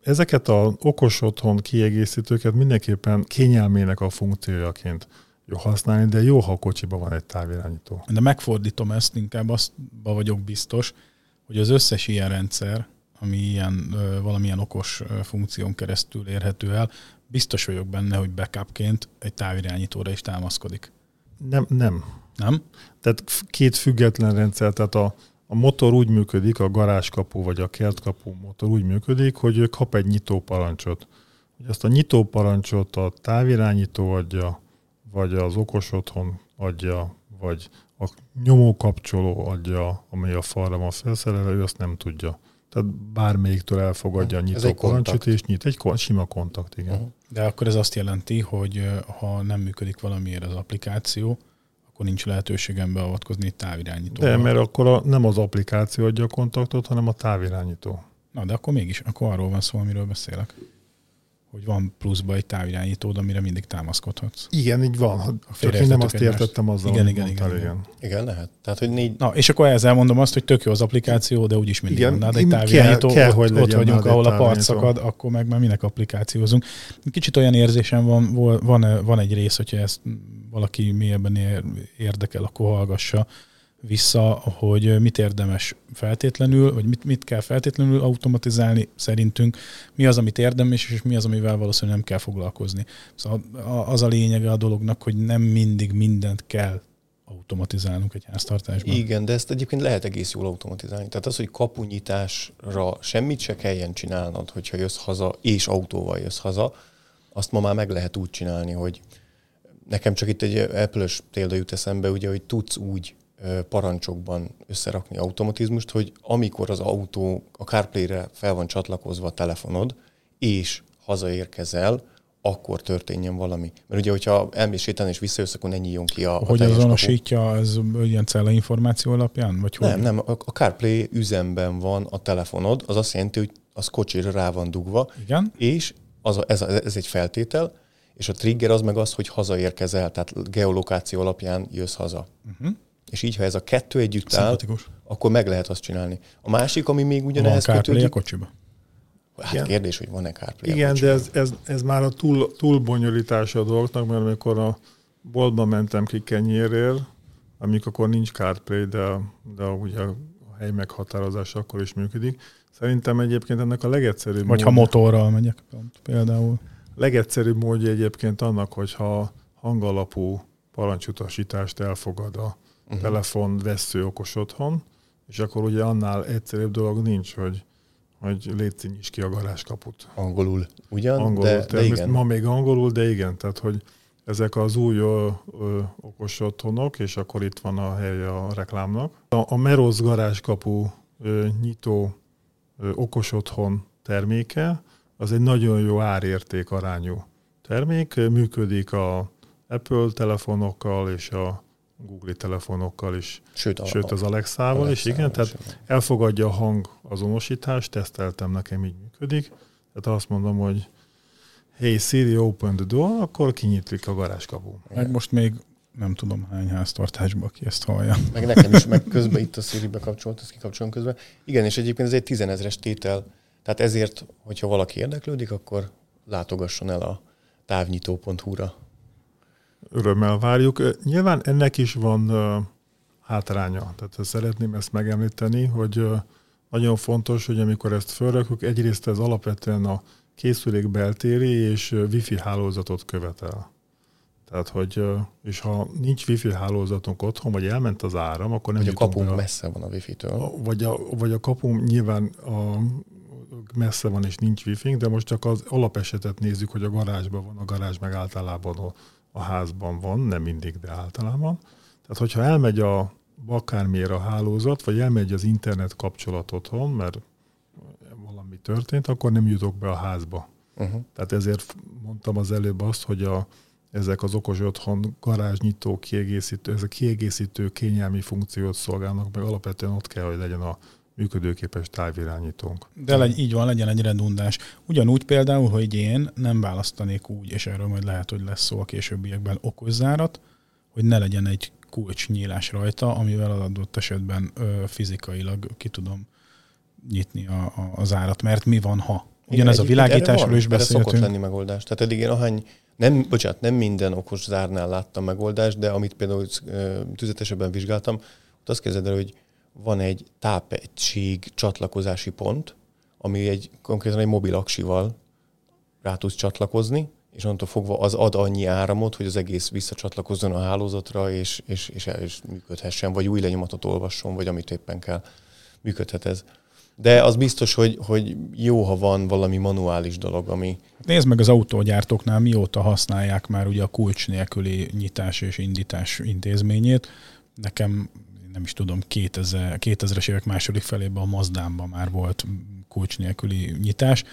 Ezeket a okos otthon kiegészítőket mindenképpen kényelmének a funkciójaként jó használni, de jó, ha a kocsiban van egy távirányító. De megfordítom ezt, inkább azt vagyok biztos, hogy az összes ilyen rendszer, ami ilyen valamilyen okos funkción keresztül érhető el, biztos vagyok benne, hogy backupként egy távirányítóra is támaszkodik. Nem, nem. Nem? Tehát két független rendszer, tehát a, a motor úgy működik, a garázskapu vagy a kertkapu motor úgy működik, hogy kap egy nyitó parancsot. Hogy azt a nyitó parancsot a távirányító adja, vagy az okos otthon adja, vagy a nyomókapcsoló adja, amely a falra van felszerelve, ő azt nem tudja. Tehát bármelyiktől elfogadja a nyitó parancsot, és nyit. Egy sima kontakt, igen. Uh-huh. De akkor ez azt jelenti, hogy ha nem működik valamiért az applikáció, akkor nincs lehetőségem beavatkozni egy távirányítóval. De, mert akkor a, nem az applikáció adja a kontaktot, hanem a távirányító. Na, de akkor mégis, akkor arról van szó, amiről beszélek hogy van pluszba egy távirányítód, amire mindig támaszkodhatsz. Igen, így van. Csak én nem azt értettem azzal, igen, igen, mondtál, igen, igen. Igen, lehet. Tehát, hogy négy... Na, és akkor ezzel mondom azt, hogy tök jó az applikáció, de úgyis mindig igen, van egy távirányító, kell, kell, ott, hogy ott vagyunk, ahol a part szakad, akkor meg már minek applikációzunk. Kicsit olyan érzésem van, van, van egy rész, hogyha ezt valaki mélyebben érdekel, akkor hallgassa, vissza, hogy mit érdemes feltétlenül, vagy mit, mit kell feltétlenül automatizálni szerintünk, mi az, amit érdemes, és mi az, amivel valószínűleg nem kell foglalkozni. Szóval az a lényege a dolognak, hogy nem mindig mindent kell automatizálnunk egy háztartásban. Igen, de ezt egyébként lehet egész jól automatizálni. Tehát az, hogy kapunyításra semmit se kelljen csinálnod, hogyha jössz haza, és autóval jössz haza, azt ma már meg lehet úgy csinálni, hogy nekem csak itt egy Apple-ös példa jut eszembe, ugye, hogy tudsz úgy parancsokban összerakni automatizmust, hogy amikor az autó a CarPlay-re fel van csatlakozva a telefonod, és hazaérkezel, akkor történjen valami. Mert ugye, hogyha elmész sétálni és visszajössz, akkor ne nyíljon ki a Hogy azonosítja, ez ilyen cella információ alapján? Vagy nem, hogy? nem, a CarPlay üzemben van a telefonod, az azt jelenti, hogy az kocsira rá van dugva, Igen? és az a, ez, a, ez egy feltétel, és a trigger az meg az, hogy hazaérkezel, tehát geolokáció alapján jössz haza. Uh-huh. És így, ha ez a kettő együtt áll, akkor meg lehet azt csinálni. A másik, ami még ugyanehhez Van kötődik... a kocsiba? Hát Igen. kérdés, hogy van-e CarPlay Igen, de ez, ez, ez már a túl, túl bonyolítása a dolgoknak, mert amikor a boltba mentem ki kenyérért, amikor akkor nincs CarPlay, de, de ugye a hely meghatározás akkor is működik. Szerintem egyébként ennek a legegyszerűbb Vagy ha motorral megyek pont, például. Legegyszerűbb módja egyébként annak, hogyha hangalapú parancsutasítást elfogad a uh-huh. telefon vesző okos otthon, és akkor ugye annál egyszerűbb dolog nincs, hogy hogy légy is ki a garázskaput. Angolul, ugyan? Angolul, de, de igen. Ma még angolul, de igen, tehát hogy ezek az új ö, ö, okos otthonok, és akkor itt van a hely a reklámnak. A, a Meroz garázskapu ö, nyitó ö, okos otthon terméke, az egy nagyon jó árérték arányú termék, működik a Apple telefonokkal és a Google telefonokkal is, sőt, a, sőt az Alexával is, igen, tehát elfogadja a hang azonosítást, teszteltem, nekem így működik, tehát azt mondom, hogy hey Siri, open the door, akkor kinyitlik a garázskapu. Meg most még nem tudom hány háztartásban, ki ezt hallja. Meg nekem is, meg közben itt a Siri bekapcsolt, ezt kikapcsolom közben. Igen, és egyébként ez egy tizenezres tétel, tehát ezért, hogyha valaki érdeklődik, akkor látogasson el a távnyitó.hu-ra. Örömmel várjuk. Nyilván ennek is van hátránya. Tehát szeretném ezt megemlíteni, hogy nagyon fontos, hogy amikor ezt fölrakjuk, egyrészt ez alapvetően a készülék beltéri és wifi hálózatot követel. Tehát, hogy, és ha nincs wifi hálózatunk otthon, vagy elment az áram, akkor nem Vagy a kapunk a, messze van a wifi-től. Vagy a, vagy a kapunk nyilván a, messze van és nincs wifi de most csak az alapesetet nézzük, hogy a garázsban van, a garázs meg általában a, a házban van, nem mindig, de általában. Tehát, hogyha elmegy a akármiért a hálózat, vagy elmegy az internet kapcsolat otthon, mert valami történt, akkor nem jutok be a házba. Uh-huh. Tehát ezért mondtam az előbb azt, hogy a, ezek az okos otthon garázsnyitó kiegészítő, ezek kiegészítő kényelmi funkciót szolgálnak, meg alapvetően ott kell, hogy legyen a működőképes távirányítónk. De legy, így van, legyen egy redundás. Ugyanúgy például, hogy én nem választanék úgy, és erről majd lehet, hogy lesz szó a későbbiekben okozzárat, hogy ne legyen egy kulcsnyílás rajta, amivel az adott esetben ö, fizikailag ki tudom nyitni a, a, az árat. Mert mi van, ha? Ugyanez a világításról is beszéltünk. szokott lenni megoldás. Tehát eddig én ahány, nem, bocsánat, nem minden okos zárnál láttam megoldást, de amit például tüzetesebben vizsgáltam, ott azt kezded el, hogy van egy tápegység csatlakozási pont, ami egy konkrétan egy mobil aksival rá tudsz csatlakozni, és onnantól fogva az ad annyi áramot, hogy az egész visszacsatlakozzon a hálózatra, és, és, és, és működhessen, vagy új lenyomatot olvasson, vagy amit éppen kell. Működhet ez. De az biztos, hogy, hogy jó, ha van valami manuális dolog, ami... Nézd meg az autógyártóknál, mióta használják már ugye a kulcs nélküli nyitás és indítás intézményét. Nekem nem is tudom, 2000, 2000-es évek második felében a Mazdánban már volt kulcs nélküli nyitás,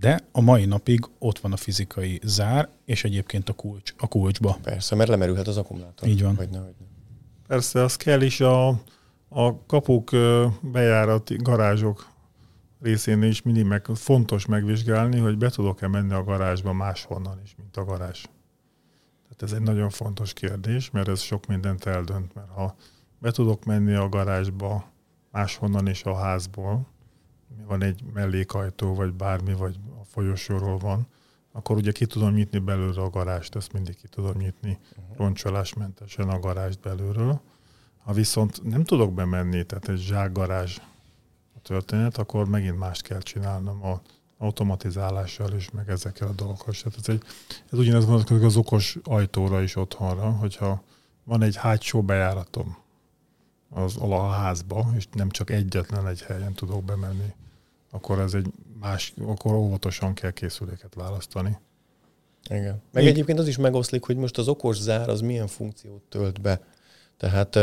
de a mai napig ott van a fizikai zár, és egyébként a kulcs a kulcsba. Persze, mert lemerülhet az akkumulátor. Így van. Hogy ne, hogy ne. Persze, az kell is a, a kapuk bejárati garázsok részén is mindig meg, fontos megvizsgálni, hogy be tudok-e menni a garázsba máshonnan is, mint a garázs. Tehát ez egy nagyon fontos kérdés, mert ez sok mindent eldönt, mert ha be tudok menni a garázsba máshonnan is a házból, van egy mellékajtó, vagy bármi, vagy a folyosóról van, akkor ugye ki tudom nyitni belőle a garást, ezt mindig ki tudom nyitni uh-huh. roncsolásmentesen a garást belőről. Ha viszont nem tudok bemenni, tehát egy zsákgarázs a történet, akkor megint mást kell csinálnom a automatizálással is, meg ezekkel a dolgokkal. Tehát ez, egy, ez ugyanez vonatkozik az okos ajtóra is otthonra, hogyha van egy hátsó bejáratom, az a házba, és nem csak egyetlen egy helyen tudok bemenni, akkor ez egy más, akkor óvatosan kell készüléket választani. Igen. Meg Én... egyébként az is megoszlik, hogy most az okos zár az milyen funkciót tölt be. Tehát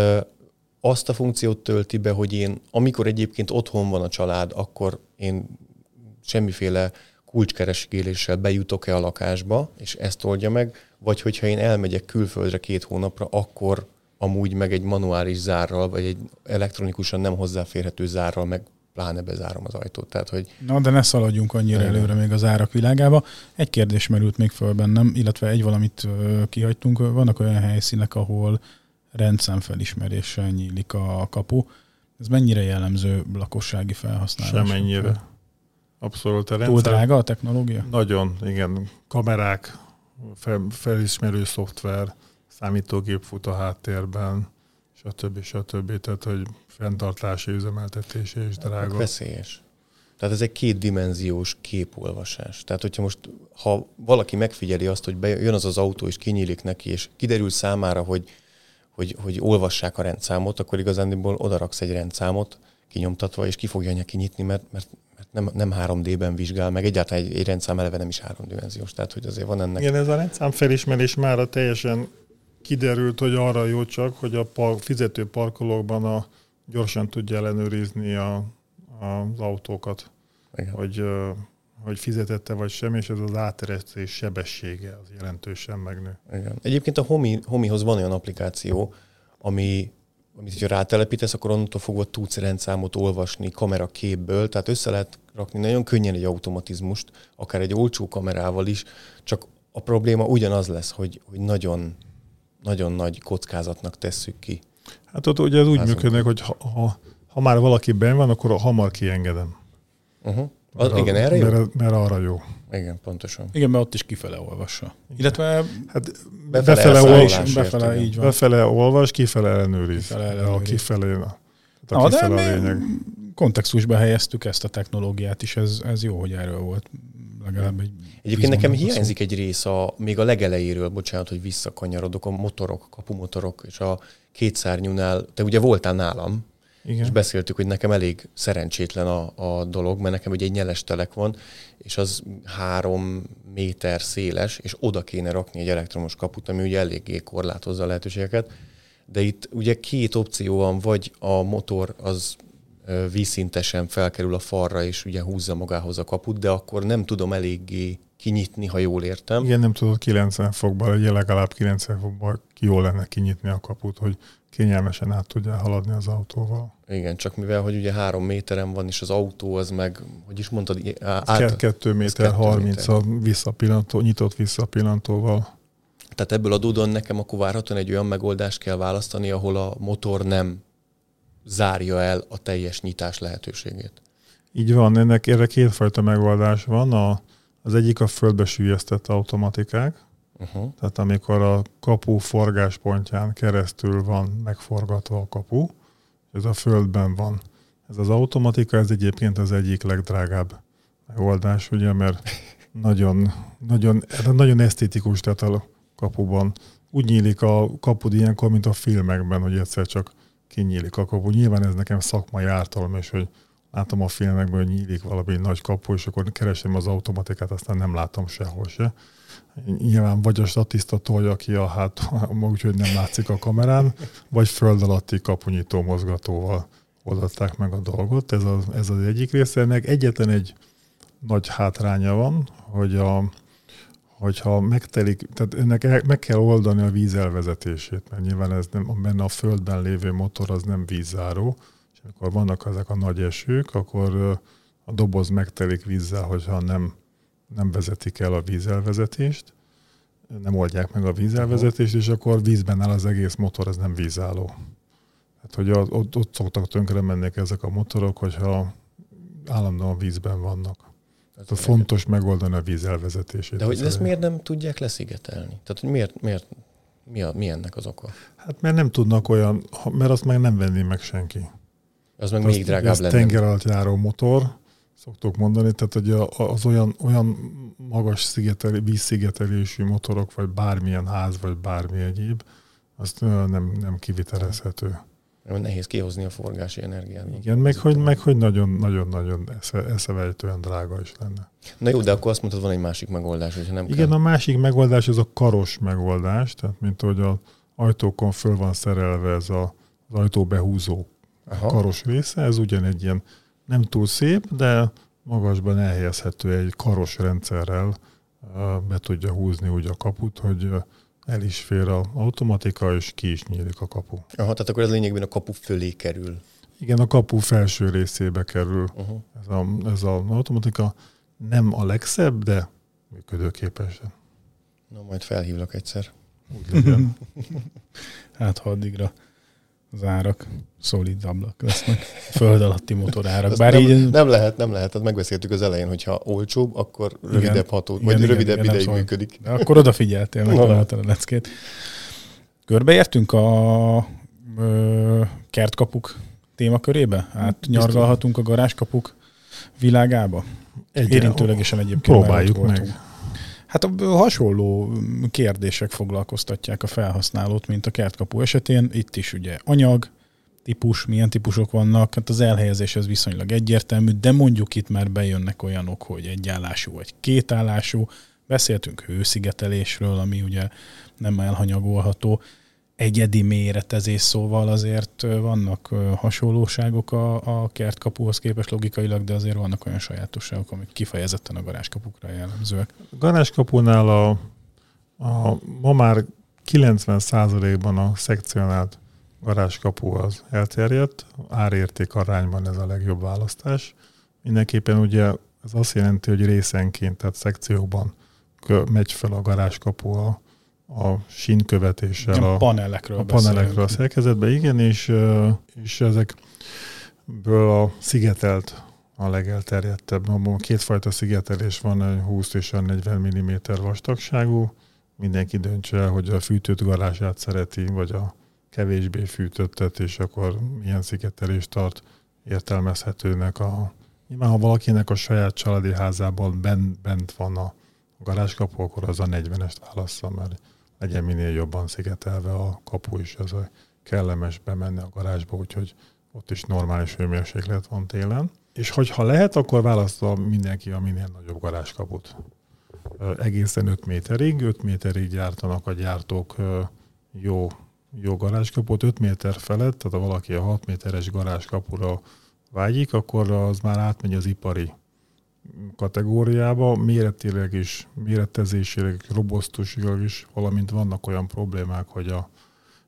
azt a funkciót tölti be, hogy én, amikor egyébként otthon van a család, akkor én semmiféle kulcskeresgéléssel bejutok-e a lakásba, és ezt oldja meg, vagy hogyha én elmegyek külföldre két hónapra, akkor amúgy meg egy manuális zárral, vagy egy elektronikusan nem hozzáférhető zárral meg pláne bezárom az ajtót. Tehát, hogy... Na, de ne szaladjunk annyira Igen. előre még az árak világába. Egy kérdés merült még föl bennem, illetve egy valamit kihagytunk. Vannak olyan helyszínek, ahol rendszámfelismeréssel nyílik a kapu. Ez mennyire jellemző lakossági felhasználás? Semennyire. Abszolút. A Túl drága a technológia? Nagyon, igen. Kamerák, fel, felismerő szoftver, számítógép fut a háttérben, stb. stb. Tehát, hogy fenntartási, üzemeltetése is drága. Veszélyes. Tehát ez egy kétdimenziós képolvasás. Tehát, hogyha most, ha valaki megfigyeli azt, hogy jön az az autó, és kinyílik neki, és kiderül számára, hogy, hogy, hogy olvassák a rendszámot, akkor igazándiból odaraksz egy rendszámot, kinyomtatva, és ki fogja neki nyitni, mert, mert, mert nem, nem 3D-ben vizsgál, meg egyáltalán egy, egy rendszám eleve nem is háromdimenziós. Tehát, hogy azért van ennek... Igen, ez a rendszám felismerés már teljesen kiderült, hogy arra jó csak, hogy a park, fizető parkolókban a, gyorsan tudja ellenőrizni a, az autókat, Igen. hogy hogy fizetette vagy sem, és ez az áteresztés sebessége az jelentősen megnő. Igen. Egyébként a Homi, Homihoz van olyan applikáció, ami, amit ha rátelepítesz, akkor onnantól fogva tudsz rendszámot olvasni kameraképből, tehát össze lehet rakni nagyon könnyen egy automatizmust, akár egy olcsó kamerával is, csak a probléma ugyanaz lesz, hogy, hogy nagyon, nagyon nagy kockázatnak tesszük ki. Hát ott ugye ez úgy működik, hogy ha, ha, ha már valaki ben van, akkor hamar kiengedem. Uh-huh. Az, mert, igen, erre jó? Mert, mert arra jó. Igen, pontosan. Igen, mert ott is kifele olvassa. Igen. Illetve hát befele, befele, olvas, befele, így van. befele olvas, kifele ellenőriz. Kifele ellenőriz. A kifele, a, a kifele de a lényeg. kontextusba helyeztük ezt a technológiát is, ez, ez jó, hogy erről volt legalább egy Egyébként nekem hiányzik egy rész a, még a legelejéről, bocsánat, hogy visszakanyarodok, a motorok, kapumotorok, és a kétszárnyúnál, te ugye voltál nálam, igen. És beszéltük, hogy nekem elég szerencsétlen a, a dolog, mert nekem ugye egy nyeles telek van, és az három méter széles, és oda kéne rakni egy elektromos kaput, ami ugye eléggé korlátozza a lehetőségeket. De itt ugye két opció van, vagy a motor az vízszintesen felkerül a falra, és ugye húzza magához a kaput, de akkor nem tudom eléggé kinyitni, ha jól értem. Igen, nem tudod 90 fokban, vagy legalább 90 fokban jó lenne kinyitni a kaput, hogy kényelmesen át tudja haladni az autóval. Igen, csak mivel, hogy ugye három méteren van, és az autó az meg, hogy is mondtad, át, kettő méter, harminc a visszapillantó, nyitott visszapillantóval. Tehát ebből adódóan nekem akkor várhatóan egy olyan megoldást kell választani, ahol a motor nem zárja el a teljes nyitás lehetőségét. Így van, ennek erre kétfajta megoldás van. A, az egyik a földbe sűjesztett automatikák, Uh-huh. Tehát amikor a kapu forgáspontján keresztül van megforgatva a kapu, ez a földben van. Ez az automatika, ez egyébként az egyik legdrágább megoldás, ugye, mert nagyon, nagyon, nagyon esztétikus, tehát a kapuban úgy nyílik a kapud ilyenkor, mint a filmekben, hogy egyszer csak kinyílik a kapu. Nyilván ez nekem szakmai ártalom, és hogy látom a filmekben, hogy nyílik valami nagy kapu, és akkor keresem az automatikát, aztán nem látom sehol se nyilván vagy a statiszta tolja ki a hát, úgyhogy nem látszik a kamerán, vagy föld alatti kapunyító mozgatóval oldották meg a dolgot. Ez az, ez az egyik része. Ennek egyetlen egy nagy hátránya van, hogy a, hogyha megtelik, tehát ennek meg kell oldani a víz elvezetését, mert nyilván ez nem, benne a földben lévő motor az nem vízzáró, és amikor vannak ezek a nagy esők, akkor a doboz megtelik vízzel, hogyha nem nem vezetik el a vízelvezetést, nem oldják meg a vízelvezetést, és akkor vízben áll az egész motor, ez nem vízálló. Hát, hogy ott, ott szoktak tönkre menni ezek a motorok, hogyha állandóan vízben vannak. Tehát fontos megoldani a víz elvezetését. De hogy ezt miért nem tudják leszigetelni? Tehát, hogy miért, miért mi, a, mi ennek az oka? Hát mert nem tudnak olyan, mert azt meg nem venni meg senki. Az meg még drágább lenne. tenger alatt járó motor, szoktuk mondani, tehát hogy az olyan, olyan magas szigeteli, vízszigetelésű motorok, vagy bármilyen ház, vagy bármi egyéb, azt nem, nem kivitelezhető. Nehéz kihozni a forgási energiát. Igen, meg hogy, meg hogy nagyon-nagyon-nagyon esze, eszevejtően drága is lenne. Na jó, de akkor azt mondtad, van egy másik megoldás, hogyha nem Igen, kell. a másik megoldás az a karos megoldás, tehát mint hogy az ajtókon föl van szerelve ez a, az ajtó behúzó Aha. karos része, ez ugyanegy ilyen nem túl szép, de magasban elhelyezhető egy karos rendszerrel, be tudja húzni úgy a kaput, hogy el is fér az automatika, és ki is nyílik a kapu. Aha, tehát akkor ez lényegben a kapu fölé kerül. Igen, a kapu felső részébe kerül uh-huh. ez, a, ez az automatika. Nem a legszebb, de működőképes. Na, majd felhívlak egyszer. Úgy legyen. hát, ha addigra az árak szolid ablak lesznek, föld alatti motorárak. Bár nem, így... nem lehet, nem lehet. Hát megbeszéltük az elején, hogyha olcsóbb, akkor rövidebb ható, vagy igen, rövidebb igen, ideig működik. De akkor odafigyeltél, megtaláltad a leckét. Körbeértünk a ö, kertkapuk témakörébe? Hát nyargalhatunk a garázskapuk világába? Egy, Érintőlegesen egyébként Próbáljuk meg. Hát a hasonló kérdések foglalkoztatják a felhasználót, mint a kertkapu esetén. Itt is ugye anyag, típus, milyen típusok vannak, hát az elhelyezés ez viszonylag egyértelmű, de mondjuk itt már bejönnek olyanok, hogy egyállású vagy kétállású. Beszéltünk hőszigetelésről, ami ugye nem elhanyagolható. Egyedi méretezés szóval azért vannak hasonlóságok a, a kertkapuhoz képest logikailag, de azért vannak olyan sajátosságok, amik kifejezetten a garázskapukra jellemzőek. A garázskapunál a, a, ma már 90%-ban a szekcionált garázskapu az elterjedt, árérték arányban ez a legjobb választás. Mindenképpen ugye ez azt jelenti, hogy részenként, tehát szekciókban megy fel a garázskapu a, a sínkövetéssel, Ilyen a, panelekről a panelekről a beszélünk. szerkezetben, igen, és, és ezekből a szigetelt a legelterjedtebb. Abban kétfajta szigetelés van, egy 20 és a 40 mm vastagságú. Mindenki döntse el, hogy a fűtött garázsát szereti, vagy a kevésbé fűtöttet, és akkor milyen szigetelést tart értelmezhetőnek a... Nyilván, ha valakinek a saját családi házában bent, bent van a garázskapu, akkor az a 40-est válassza, mert legyen minél jobban szigetelve a kapu is, ez a kellemes bemenni a garázsba, úgyhogy ott is normális hőmérséklet van télen. És hogyha lehet, akkor választa mindenki a minél nagyobb garázskaput. Egészen 5 méterig, 5 méterig gyártanak a gyártók jó, jó garázskaput, 5 méter felett, tehát ha valaki a 6 méteres garázskapura vágyik, akkor az már átmegy az ipari kategóriába, méretileg is, méretezésileg, robosztusilag is, valamint vannak olyan problémák, hogy a,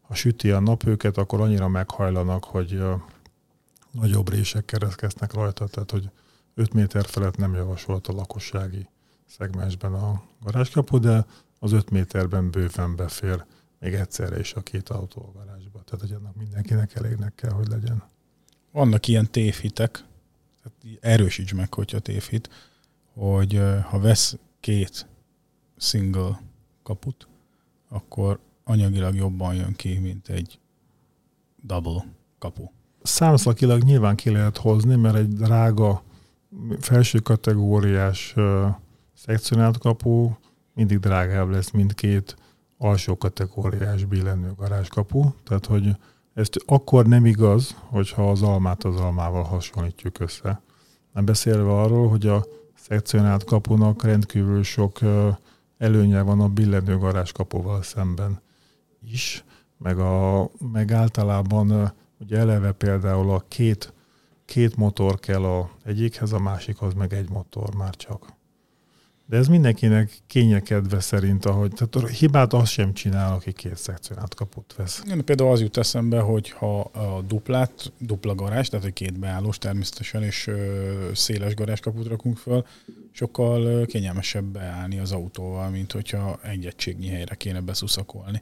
ha süti a nap őket, akkor annyira meghajlanak, hogy nagyobb rések kereszkeznek rajta, tehát hogy 5 méter felett nem javasolt a lakossági szegmensben a garázskapu, de az 5 méterben bőven befér még egyszerre is a két autó a garázsba. Tehát, hogy annak mindenkinek elégnek kell, hogy legyen. Vannak ilyen tévhitek, erősíts meg, hogyha tévhit, hogy ha vesz két single kaput, akkor anyagilag jobban jön ki, mint egy double kapu. Számszakilag nyilván ki lehet hozni, mert egy drága felső kategóriás ö, szekcionált kapu mindig drágább lesz, mint két alsó kategóriás billenő garázskapu. Tehát, hogy ez akkor nem igaz, hogyha az almát az almával hasonlítjuk össze. Nem beszélve arról, hogy a szekcionált kapunak rendkívül sok előnye van a billenő garázskapuval szemben is, meg, a, meg általában ugye eleve például a két, két motor kell a egyikhez, a másikhoz meg egy motor már csak. De ez mindenkinek kényekedve szerint, ahogy, tehát a hibát azt sem csinál, aki két szekcionált kaput vesz. Én például az jut eszembe, hogy ha a duplát, dupla garázs, tehát egy két beállós természetesen, és ö, széles garázskaput rakunk föl, sokkal ö, kényelmesebb beállni az autóval, mint hogyha egy egységnyi helyre kéne beszuszakolni.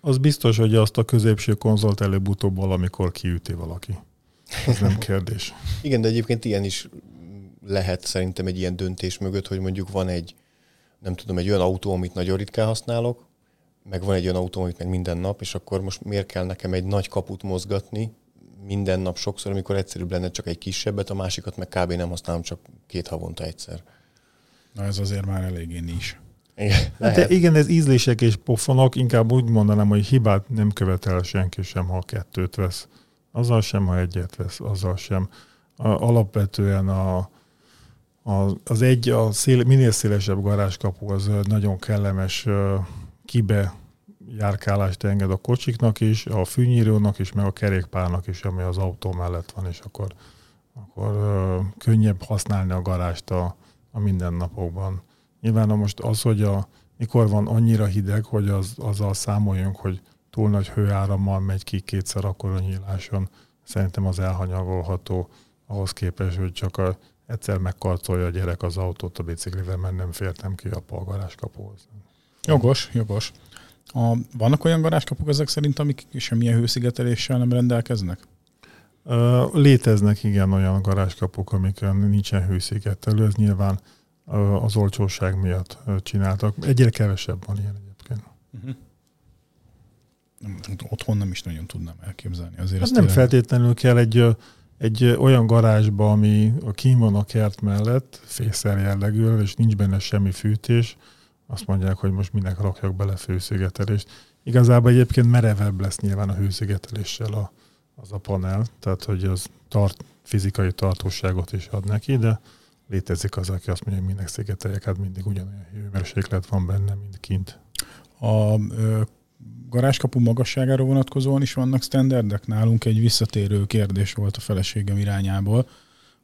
Az biztos, hogy azt a középső konzolt előbb-utóbb valamikor kiüti valaki. Ez nem kérdés. Igen, de egyébként ilyen is lehet szerintem egy ilyen döntés mögött, hogy mondjuk van egy, nem tudom, egy olyan autó, amit nagyon ritkán használok, meg van egy olyan autó, amit meg minden nap, és akkor most miért kell nekem egy nagy kaput mozgatni minden nap sokszor, amikor egyszerűbb lenne csak egy kisebbet, a másikat meg kb. nem használom csak két havonta egyszer. Na ez azért már eléggé nincs. Igen, Hát igen, ez ízlések és pofonok, inkább úgy mondanám, hogy hibát nem követel senki sem, ha kettőt vesz. Azzal sem, ha egyet vesz, azzal sem. A, alapvetően a, az egy, a szél, minél szélesebb garázskapu az nagyon kellemes kibe járkálást enged a kocsiknak is, a fűnyírónak is, meg a kerékpárnak is, ami az autó mellett van, és akkor, akkor könnyebb használni a garást a, a mindennapokban. Nyilván most az, hogy a, mikor van annyira hideg, hogy az, azzal számoljunk, hogy túl nagy hőárammal megy ki kétszer akkor a nyíláson, szerintem az elhanyagolható ahhoz képest, hogy csak a, egyszer megkarcolja a gyerek az autót a biciklivel, mert nem fértem ki a polgaráskapuhoz. Jogos, jogos. A, vannak olyan garázskapuk ezek szerint, amik semmilyen hőszigeteléssel nem rendelkeznek? Léteznek igen olyan garázskapuk, amiken nincsen hőszigetelő, ez nyilván az olcsóság miatt csináltak. Egyre kevesebb van ilyen egyébként. Uh-huh. otthon nem is nagyon tudnám elképzelni. Azért hát nem tényleg... feltétlenül kell egy, egy olyan garázsba, ami a kín van a kert mellett, fészer jellegű, és nincs benne semmi fűtés, azt mondják, hogy most minek rakjak bele főszigetelést. Igazából egyébként merevebb lesz nyilván a hőszigeteléssel a, az a panel, tehát hogy az tart, fizikai tartóságot is ad neki, de létezik az, aki azt mondja, hogy minek szigeteljek, hát mindig ugyanolyan hőmérséklet van benne, mint kint. A garázskapu magasságára vonatkozóan is vannak standardek? Nálunk egy visszatérő kérdés volt a feleségem irányából,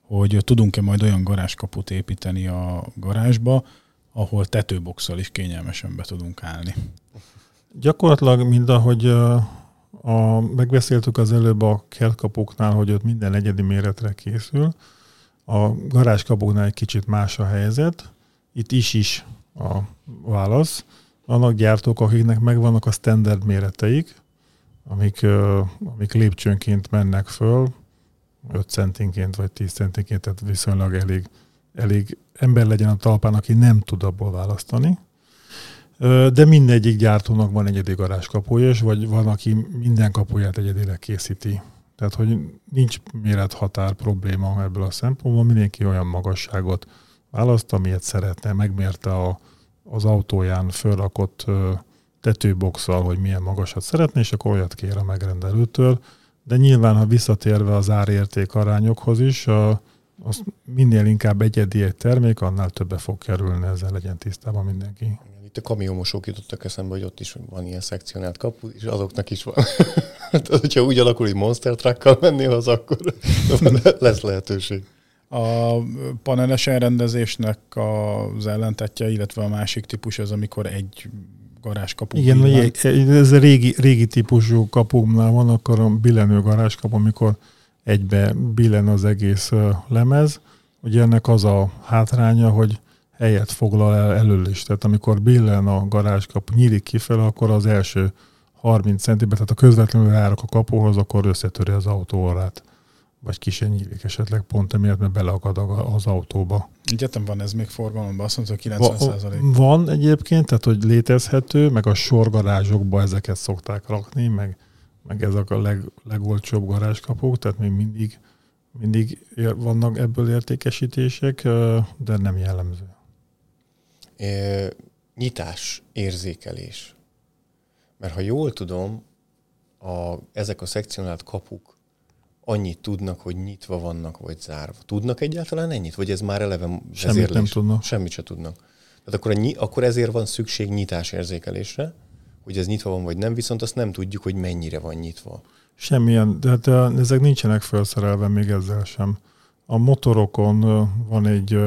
hogy tudunk-e majd olyan garázskaput építeni a garázsba, ahol tetőboxal is kényelmesen be tudunk állni. Gyakorlatilag, mint ahogy a, megbeszéltük az előbb a kertkapuknál, hogy ott minden egyedi méretre készül, a garázskapuknál egy kicsit más a helyzet. Itt is is a válasz. Vannak gyártók, akiknek megvannak a standard méreteik, amik, amik lépcsőnként mennek föl, 5 centinként vagy 10 centinként, tehát viszonylag elég, elég ember legyen a talpán, aki nem tud abból választani. De mindegyik gyártónak van egyedi garázskapuja, és vagy van, aki minden kapuját egyedileg készíti. Tehát, hogy nincs mérethatár probléma ebből a szempontból, mindenki olyan magasságot választ, amilyet szeretne, megmérte a, az autóján fölrakott tetőboxal, hogy milyen magasat szeretne, és akkor olyat kér a megrendelőtől. De nyilván, ha visszatérve az árérték arányokhoz is, az minél inkább egyedi egy termék, annál többe fog kerülni, ezzel legyen tisztában mindenki. Itt a kamiomosok jutottak eszembe, hogy ott is van ilyen szekcionált kapu, és azoknak is van. Tehát, hogyha úgy alakul, hogy monster truckkal mennél az, akkor lesz lehetőség. A paneles elrendezésnek az ellentetje, illetve a másik típus az, amikor egy garázskapu. Igen, billen. ez a régi, régi típusú kapumnál van, akkor a billenő garázskapu, amikor egybe billen az egész lemez. Ugye ennek az a hátránya, hogy helyet foglal el elől is. Tehát amikor billen a garázskapu, nyílik kifele, akkor az első 30 cm, tehát a közvetlenül rárak a kapuhoz, akkor összetöri az autóorát. Vagy kisen nyílik esetleg pont emiatt, mert beleakad az autóba. Egyetem van ez még forgalomban, azt mondta, hogy 90 Va, Van egyébként, tehát hogy létezhető, meg a sorgarázsokba ezeket szokták rakni, meg meg ezek a leg, legolcsóbb garázskapuk, tehát még mindig, mindig vannak ebből értékesítések, de nem jellemző. É, nyitás, érzékelés. Mert ha jól tudom, a, ezek a szekcionált kapuk annyit tudnak, hogy nyitva vannak, vagy zárva. Tudnak egyáltalán ennyit? Vagy ez már eleve Semmit nem tudnak. Semmit se tudnak. Tehát akkor, a, akkor ezért van szükség nyitás érzékelésre, hogy ez nyitva van vagy nem, viszont azt nem tudjuk, hogy mennyire van nyitva. Semmilyen, de hát ezek nincsenek felszerelve még ezzel sem. A motorokon van egy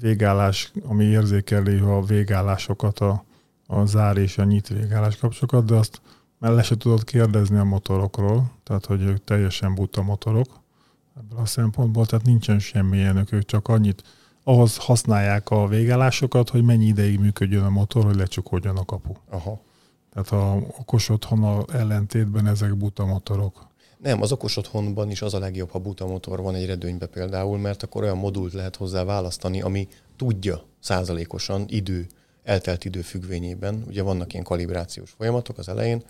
végállás, ami érzékeli a végállásokat, a, a zár és a nyit végállás kapcsokat, de azt már le se tudod kérdezni a motorokról, tehát hogy ők teljesen buta motorok ebből a szempontból, tehát nincsen semmilyenük, ők csak annyit, ahhoz használják a végállásokat, hogy mennyi ideig működjön a motor, hogy lecsukodjon a kapu. Aha. Tehát a okos otthon ellentétben ezek buta motorok. Nem, az okos otthonban is az a legjobb, ha buta motor van egy redőnybe például, mert akkor olyan modult lehet hozzá választani, ami tudja százalékosan idő, eltelt idő függvényében. Ugye vannak ilyen kalibrációs folyamatok az elején,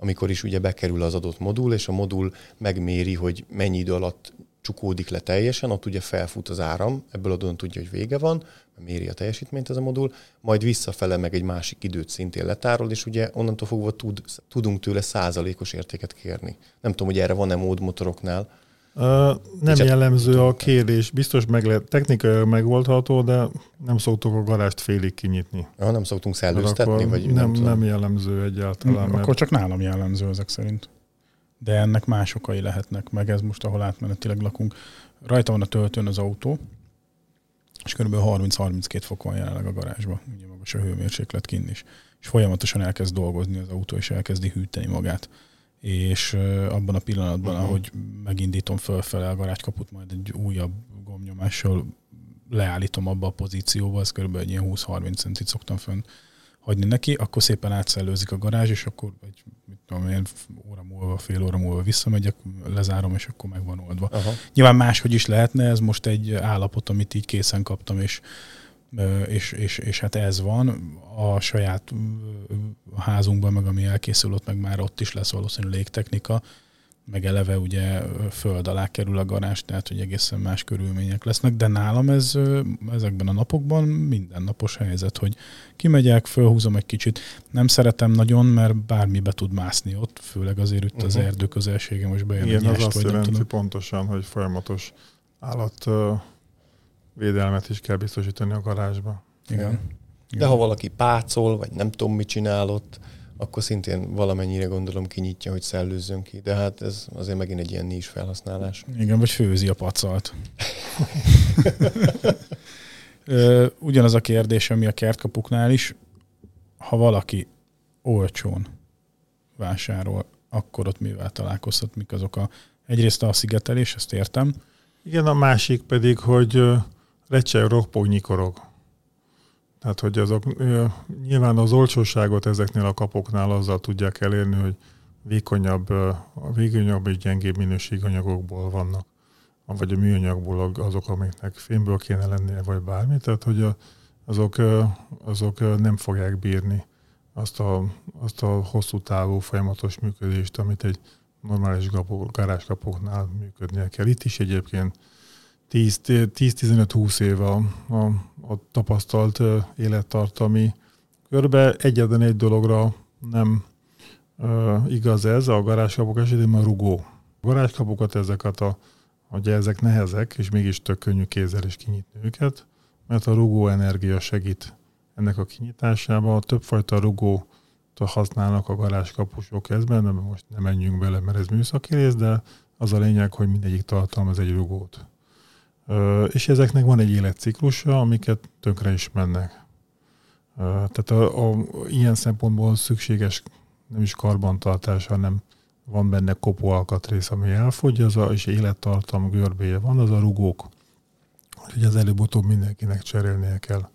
amikor is ugye bekerül az adott modul, és a modul megméri, hogy mennyi idő alatt csukódik le teljesen, ott ugye felfut az áram, ebből adódóan tudja, hogy vége van, méri a teljesítményt ez a modul, majd visszafele meg egy másik időt szintén letárol, és ugye onnantól fogva tud, tudunk tőle százalékos értéket kérni. Nem tudom, hogy erre van-e mód motoroknál. Uh, nem és jellemző a kérés, biztos meg lehet, technikai megoldható, de nem szoktuk a garást félig kinyitni. Ja, nem szoktunk szellőztetni, vagy nem, nem, nem jellemző egyáltalán. Hmm, mert... Akkor csak nálam jellemző ezek szerint. De ennek más okai lehetnek, meg ez most, ahol átmenetileg lakunk. Rajta van a töltőn az autó, és kb. 30-32 fok van jelenleg a garázsban, ugye magas a hőmérséklet kinn is. És folyamatosan elkezd dolgozni az autó, és elkezdi hűteni magát. És abban a pillanatban, uh-huh. ahogy megindítom fölfele a garázskaput, majd egy újabb gomnyomással leállítom abba a pozícióba, az kb. egy ilyen 20-30 centit szoktam fönn hagyni neki, akkor szépen átszellőzik a garázs, és akkor egy mit tudom én, óra múlva, fél óra múlva visszamegyek, lezárom, és akkor meg van oldva. Aha. Nyilván máshogy is lehetne, ez most egy állapot, amit így készen kaptam, és és, és, és hát ez van. A saját házunkban, meg ami elkészül ott, meg már ott is lesz valószínű légtechnika, meg eleve ugye föld alá kerül a garázs, tehát hogy egészen más körülmények lesznek, de nálam ez ezekben a napokban mindennapos helyzet, hogy kimegyek, fölhúzom egy kicsit. Nem szeretem nagyon, mert bármi be tud mászni ott, főleg azért itt uh-huh. az mhm. erdő közelsége most bejön. Igen, az azt jelenti tudom. pontosan, hogy folyamatos állat védelmet is kell biztosítani a garázsba. Igen. Igen. De ha valaki pácol, vagy nem tudom, mit csinál ott, akkor szintén valamennyire gondolom kinyitja, hogy szellőzzön ki. De hát ez azért megint egy ilyen nincs felhasználás. Igen, vagy főzi a pacalt. Ugyanaz a kérdés, ami a kertkapuknál is, ha valaki olcsón vásárol, akkor ott mivel találkozhat, mik azok a... Egyrészt a szigetelés, ezt értem. Igen, a másik pedig, hogy recseg, nyikorog. Tehát, hogy azok nyilván az olcsóságot ezeknél a kapoknál azzal tudják elérni, hogy vékonyabb, vékonyabb és gyengébb minőséganyagokból vannak, vagy a műanyagból azok, amiknek fémből kéne lennie, vagy bármi. Tehát, hogy azok, azok nem fogják bírni azt a, azt a hosszú távú folyamatos működést, amit egy normális garázskapoknál működnie kell. Itt is egyébként 10-15-20 év a, a, a tapasztalt élettartami körbe. Egyetlen egy dologra nem uh, igaz ez, a garázskapok esetében a rugó. A garázskapokat ezeket a, ugye ezek nehezek, és mégis tök könnyű kézzel is kinyitni őket, mert a rugó energia segít ennek a kinyitásában. Többfajta rugó használnak a garázskapusok ezben, de most nem menjünk bele, mert ez műszaki rész, de az a lényeg, hogy mindegyik tartalmaz egy rugót és ezeknek van egy életciklusa, amiket tönkre is mennek. Tehát a, a, ilyen szempontból szükséges nem is karbantartás, hanem van benne kopó alkatrész, ami elfogy, az a, és élettartam görbéje van, az a rugók. Úgyhogy az előbb-utóbb mindenkinek cserélnie kell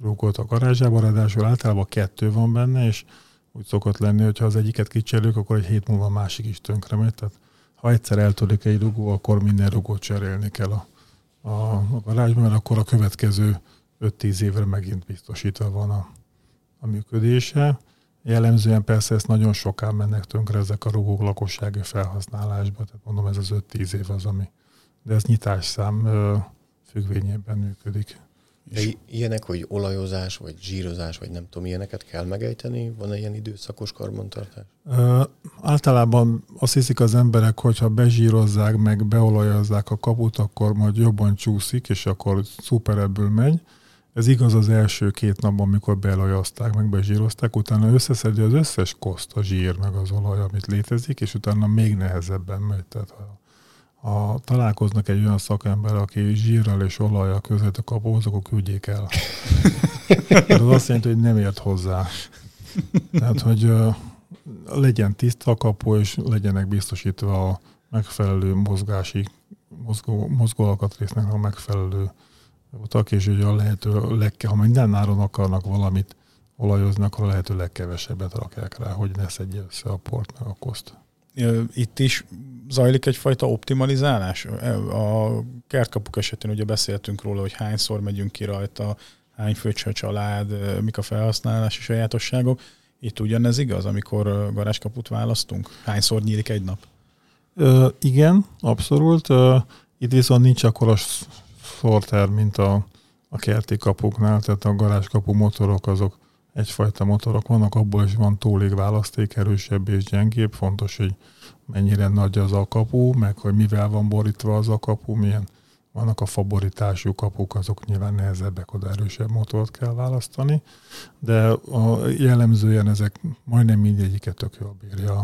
rugót a garázsába, ráadásul általában kettő van benne, és úgy szokott lenni, hogy ha az egyiket kicserélük, akkor egy hét múlva a másik is tönkre megy. Tehát ha egyszer eltörik egy rugó, akkor minden rugót cserélni kell a a, a garázsban, mert akkor a következő 5-10 évre megint biztosítva van a, a működése. Jellemzően persze ezt nagyon sokan mennek tönkre ezek a rugók lakossági felhasználásba, tehát mondom ez az 5-10 év az, ami, de ez nyitásszám függvényében működik. De ilyenek, hogy olajozás, vagy zsírozás, vagy nem tudom, ilyeneket kell megejteni? Van-e ilyen időszakos karbantartás? Ö, általában azt hiszik az emberek, hogy ha bezsírozzák, meg beolajozzák a kaput, akkor majd jobban csúszik, és akkor szuper ebből megy. Ez igaz az első két napban, amikor beolajozták, meg bezsírozták, utána összeszedi az összes koszt, a zsír, meg az olaj, amit létezik, és utána még nehezebben megy. Tehát ha ha találkoznak egy olyan szakember, aki zsírral és olajjal között a kapóhoz, akkor küldjék el. Ez azt jelenti, hogy nem ért hozzá. Tehát, hogy uh, legyen tiszta a kapu, és legyenek biztosítva a megfelelő mozgási, mozgó, mozgó alkatrésznek a megfelelő utak, és ugye a lehető legke, ha minden áron akarnak valamit olajozni, akkor a lehető legkevesebbet rakják rá, hogy ne szedje össze a port meg a koszt. Itt is zajlik egyfajta optimalizálás? A kertkapuk esetén ugye beszéltünk róla, hogy hányszor megyünk ki rajta, hány főcs a család, mik a felhasználási sajátosságok. Itt ugyanez igaz, amikor garázskaput választunk? Hányszor nyílik egy nap? Ö, igen, abszolút. Ö, itt viszont nincs akkor a sorter, mint a, a kerti kapuknál, tehát a garázskapu motorok azok egyfajta motorok vannak, abból is van túlég választék, erősebb és gyengébb. Fontos, hogy mennyire nagy az a kapu, meg hogy mivel van borítva az a kapu, milyen vannak a favoritású kapuk, azok nyilván nehezebbek, oda erősebb motort kell választani, de a jellemzően ezek majdnem mindegyiket tök jól bírja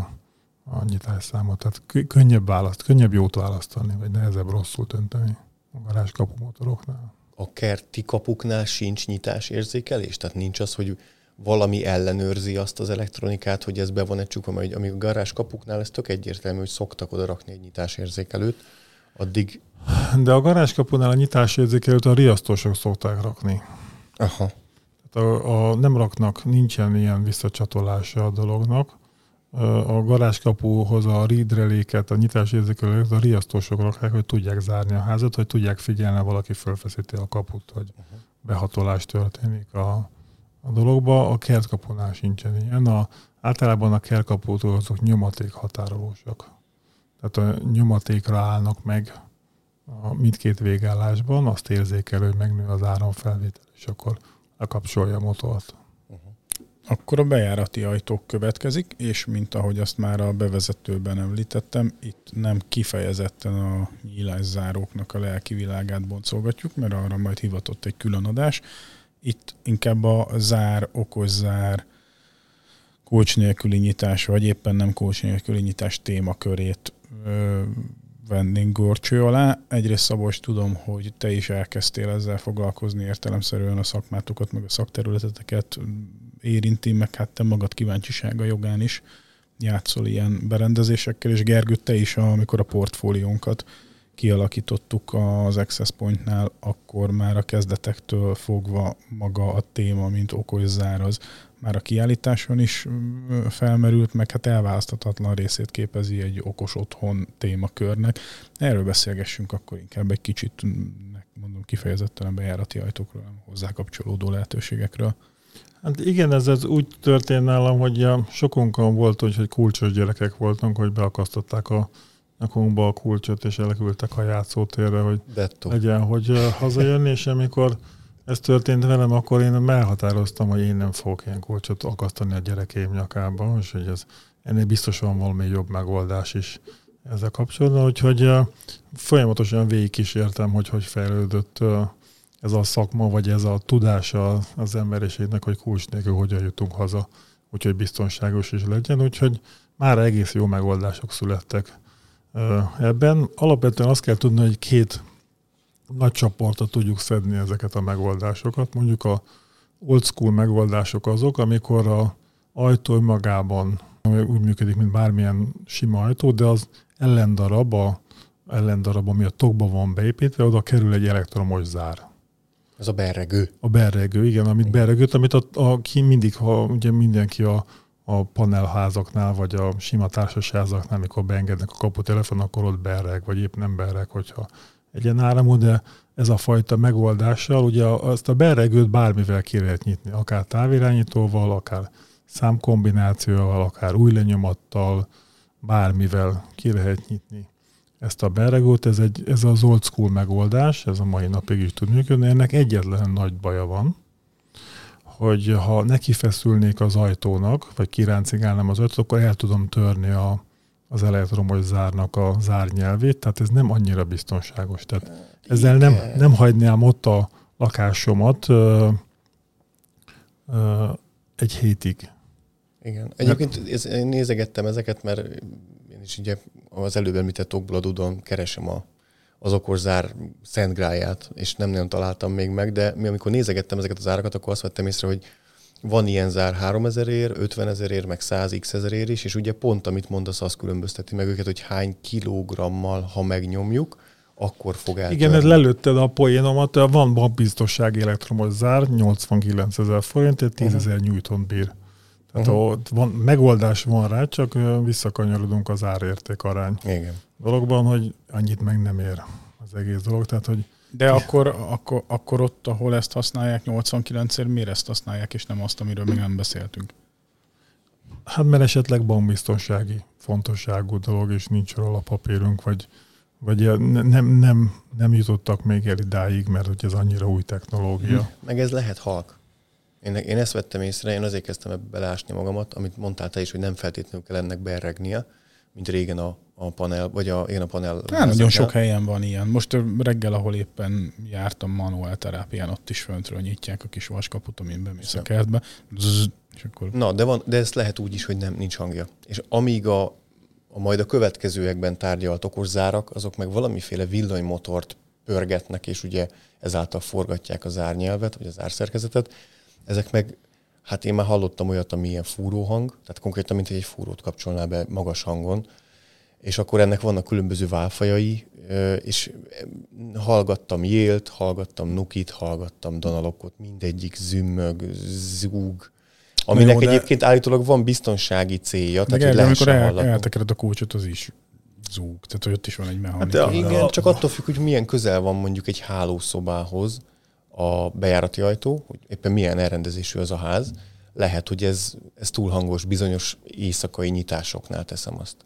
a, nyitásszámot. Tehát könnyebb választ, könnyebb jót választani, vagy nehezebb rosszul dönteni a garázskapu motoroknál. A kerti kapuknál sincs nyitás érzékelés? Tehát nincs az, hogy valami ellenőrzi azt az elektronikát, hogy ez be van egy csukva, mert amíg a garázs kapuknál ez tök egyértelmű, hogy szoktak oda rakni egy nyitásérzékelőt, addig... De a garázskapunál a nyitásérzékelőt a riasztósok szokták rakni. Aha. Tehát a, a, nem raknak, nincsen ilyen visszacsatolása a dolognak. A garázskapuhoz a read a nyitásérzékelőt a riasztósok rakják, hogy tudják zárni a házat, hogy tudják figyelni, valaki fölfeszíti a kaput, hogy behatolás történik a, a dologba, a kertkapunál sincsen ilyen. A, általában a kertkaputól azok nyomaték határolósak. Tehát a nyomatékra állnak meg a mindkét végállásban, azt érzékel, hogy megnő az áramfelvétel, és akkor lekapcsolja a motort. Akkor a bejárati ajtók következik, és mint ahogy azt már a bevezetőben említettem, itt nem kifejezetten a nyílászáróknak a lelki világát boncolgatjuk, mert arra majd hivatott egy külön adás. Itt inkább a zár, okos zár, kulcs nélküli nyitás, vagy éppen nem kulcs nélküli nyitás témakörét ö, vennénk gorcső alá. Egyrészt Szabos, tudom, hogy te is elkezdtél ezzel foglalkozni értelemszerűen a szakmátokat, meg a szakterületeteket érinti, meg hát te magad kíváncsisága jogán is játszol ilyen berendezésekkel, és Gergő, te is, amikor a portfóliónkat kialakítottuk az Access Pointnál, akkor már a kezdetektől fogva maga a téma, mint okos záraz, már a kiállításon is felmerült, meg hát elválaszthatatlan részét képezi egy okos otthon témakörnek. Erről beszélgessünk akkor inkább egy kicsit, mondom kifejezetten a bejárati ajtókról, hozzá kapcsolódó lehetőségekről. Hát igen, ez, ez úgy történt nálam, hogy sokunkon volt, hogy kulcsos gyerekek voltunk, hogy beakasztották a nyakunkba a kulcsot, és elküldtek a játszótérre, hogy Detto. legyen, hogy hazajönni, és amikor ez történt velem, akkor én elhatároztam, hogy én nem fogok ilyen kulcsot akasztani a gyerekeim nyakába, és hogy ez ennél biztosan valami jobb megoldás is ezzel kapcsolatban, úgyhogy folyamatosan végig kísértem, hogy hogy fejlődött ez a szakma, vagy ez a tudása az emberiségnek, hogy kulcs nélkül hogyan jutunk haza, úgyhogy biztonságos is legyen, úgyhogy már egész jó megoldások születtek ebben. Alapvetően azt kell tudni, hogy két nagy csoportra tudjuk szedni ezeket a megoldásokat. Mondjuk a old school megoldások azok, amikor a ajtó magában úgy működik, mint bármilyen sima ajtó, de az ellendarab, a ellendarab, ami a tokba van beépítve, oda kerül egy elektromos zár. Ez a berregő. A berregő, igen, amit berregőt, amit a, a, ki mindig, ha ugye mindenki a, a panelházaknál, vagy a sima társasházaknál, amikor beengednek a kaputelefon, akkor ott berreg, vagy épp nem berreg, hogyha egyen áramú, de ez a fajta megoldással, ugye azt a berregőt bármivel ki lehet nyitni, akár távirányítóval, akár számkombinációval, akár új lenyomattal, bármivel ki lehet nyitni ezt a berregót, ez, egy, ez az old school megoldás, ez a mai napig is tud működni, ennek egyetlen nagy baja van, hogy ha neki feszülnék az ajtónak, vagy kiráncigálnám az ajtót, akkor el tudom törni a, az elektromos zárnak a zárnyelvét, tehát ez nem annyira biztonságos. Tehát ezzel nem, nem hagynám ott a lakásomat ö, ö, egy hétig. Igen. Egyébként ez, én nézegettem ezeket, mert én is ugye az előbb említett okból adódóan keresem a, az okoszár szentgráját, és nem nagyon találtam még meg, de mi amikor nézegettem ezeket az árakat, akkor azt vettem észre, hogy van ilyen zár 3000 ér, 50 ezer ér, meg 100 x ezer ér is, és ugye pont amit mondasz, az különbözteti meg őket, hogy hány kilogrammal, ha megnyomjuk, akkor fog eltörni. Igen, ez lelőtted a poénomat, van bankbiztossági elektromos zár, 89 ezer forint, 10 ezer uh-huh. bír. Tehát uh-huh. ott van, megoldás van rá, csak visszakanyarodunk az árérték arány Igen. dologban, hogy annyit meg nem ér az egész dolog. Tehát, hogy de akkor, akkor, akkor ott, ahol ezt használják 89-ért, miért ezt használják, és nem azt, amiről még nem beszéltünk? Hát mert esetleg bankbiztonsági fontosságú dolog, és nincs róla papírunk, vagy, vagy nem, nem, nem jutottak még el idáig, mert hogy ez annyira új technológia. Meg ez lehet halk. Én, én ezt vettem észre, én azért kezdtem ebbe beleásni magamat, amit mondtál te is, hogy nem feltétlenül kell ennek beregnie, mint régen a, a panel, vagy a, én a panel. Hát, nagyon sok helyen van ilyen. Most reggel, ahol éppen jártam manuál terápián, ott is föntről nyitják a kis vaskaput, amin bemész a kertbe. Zzz, és akkor... Na, de, van, de ez lehet úgy is, hogy nem, nincs hangja. És amíg a, a majd a következőekben tárgyalt okos zárak, azok meg valamiféle villanymotort pörgetnek, és ugye ezáltal forgatják az árnyelvet, vagy az árszerkezetet, ezek meg, hát én már hallottam olyat, ami ilyen fúróhang, tehát konkrétan, mint egy fúrót kapcsolná be magas hangon, és akkor ennek vannak különböző válfajai, és hallgattam Jélt, hallgattam Nukit, hallgattam Danalokot, mindegyik zümmög, zúg, aminek jó, egyébként állítólag van biztonsági célja, tehát hogy amikor el, eltekered a kulcsot, az is zúg, tehát ott is van egy mechanika. Hát, igen, csak attól függ, hogy milyen közel van mondjuk egy hálószobához, a bejárati ajtó, hogy éppen milyen elrendezésű az a ház, lehet, hogy ez, ez túl hangos bizonyos éjszakai nyitásoknál teszem azt.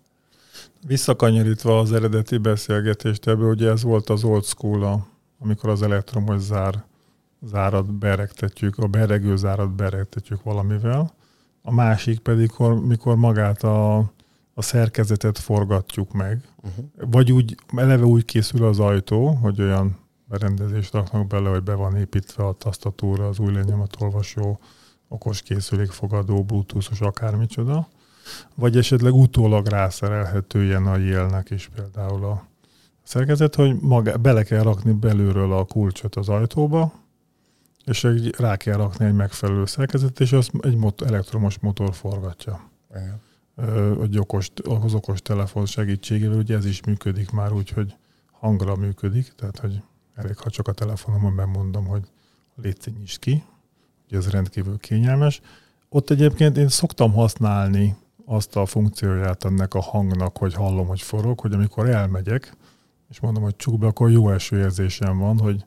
Visszakanyarítva az eredeti beszélgetést, ebből ugye ez volt az old school, amikor az elektromos zár, zárat beregtetjük, a beregő zárat beregtetjük valamivel. A másik pedig, mikor magát a, a szerkezetet forgatjuk meg. Uh-huh. Vagy úgy, eleve úgy készül az ajtó, hogy olyan berendezést raknak bele, hogy be van építve a tasztatúra, az új lenyomatolvasó, okos készülékfogadó, bluetoothos, akármicsoda, vagy esetleg utólag rászerelhető ilyen a jelnek is például a szerkezet, hogy maga, bele kell rakni belülről a kulcsot az ajtóba, és egy, rá kell rakni egy megfelelő szerkezet, és az egy mot- elektromos motor forgatja. Igen. Egy okos, az okos telefon segítségével, ugye ez is működik már úgy, hogy hangra működik, tehát hogy elég, ha csak a telefonomon bemondom, hogy légy nyisd ki, ugye ez rendkívül kényelmes. Ott egyébként én szoktam használni azt a funkcióját ennek a hangnak, hogy hallom, hogy forog, hogy amikor elmegyek, és mondom, hogy csukd be, akkor jó érzésem van, hogy,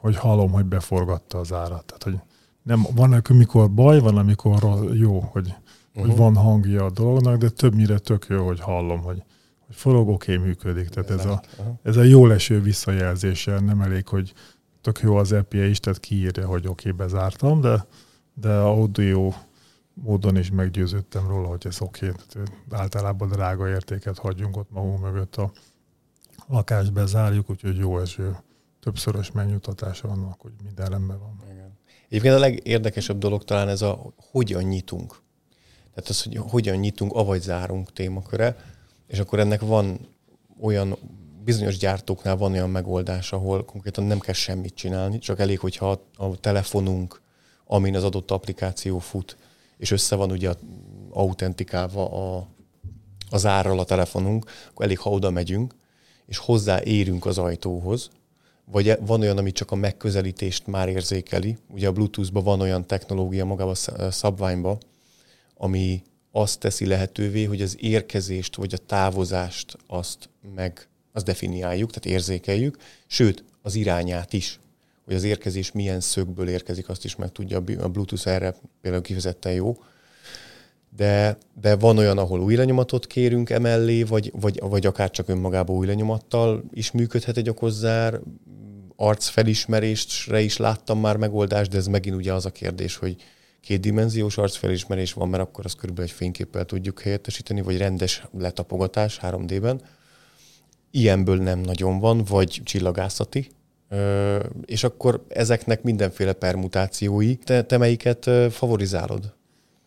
hogy hallom, hogy beforgatta az árat. Tehát, hogy nem, van, amikor baj, van, amikor jó, hogy, uh-huh. hogy van hangja a dolognak, de többnyire tök jó, hogy hallom, hogy, hogy forog, oké, okay, működik. Tehát ez a, ez a jó leső visszajelzése, nem elég, hogy tök jó az API is, tehát kiírja, hogy oké, okay, bezártam, de, de audio módon is meggyőződtem róla, hogy ez oké. Okay. Általában drága értéket hagyjunk ott magunk mögött a lakást bezárjuk, úgyhogy jó eső többszörös megnyugtatása van, hogy minden rendben van. Igen. Egyébként a legérdekesebb dolog talán ez a hogyan nyitunk. Tehát az, hogy hogyan nyitunk, avagy zárunk témaköre, és akkor ennek van olyan, bizonyos gyártóknál van olyan megoldás, ahol konkrétan nem kell semmit csinálni, csak elég, hogyha a, telefonunk, amin az adott applikáció fut, és össze van ugye autentikálva a, az árral a telefonunk, akkor elég, ha oda megyünk, és hozzáérünk az ajtóhoz, vagy e, van olyan, ami csak a megközelítést már érzékeli. Ugye a Bluetooth-ban van olyan technológia magában a szabványban, ami azt teszi lehetővé, hogy az érkezést vagy a távozást azt meg azt definiáljuk, tehát érzékeljük, sőt, az irányát is, hogy az érkezés milyen szögből érkezik, azt is meg tudja, a Bluetooth erre például kifejezetten jó. De, de van olyan, ahol új lenyomatot kérünk emellé, vagy, vagy, vagy akár csak önmagában új lenyomattal is működhet egy okozzár, arcfelismerésre is láttam már megoldást, de ez megint ugye az a kérdés, hogy kétdimenziós arcfelismerés van, mert akkor az körülbelül egy fényképpel tudjuk helyettesíteni, vagy rendes letapogatás 3D-ben. Ilyenből nem nagyon van, vagy csillagászati, és akkor ezeknek mindenféle permutációi. Te, te melyiket favorizálod?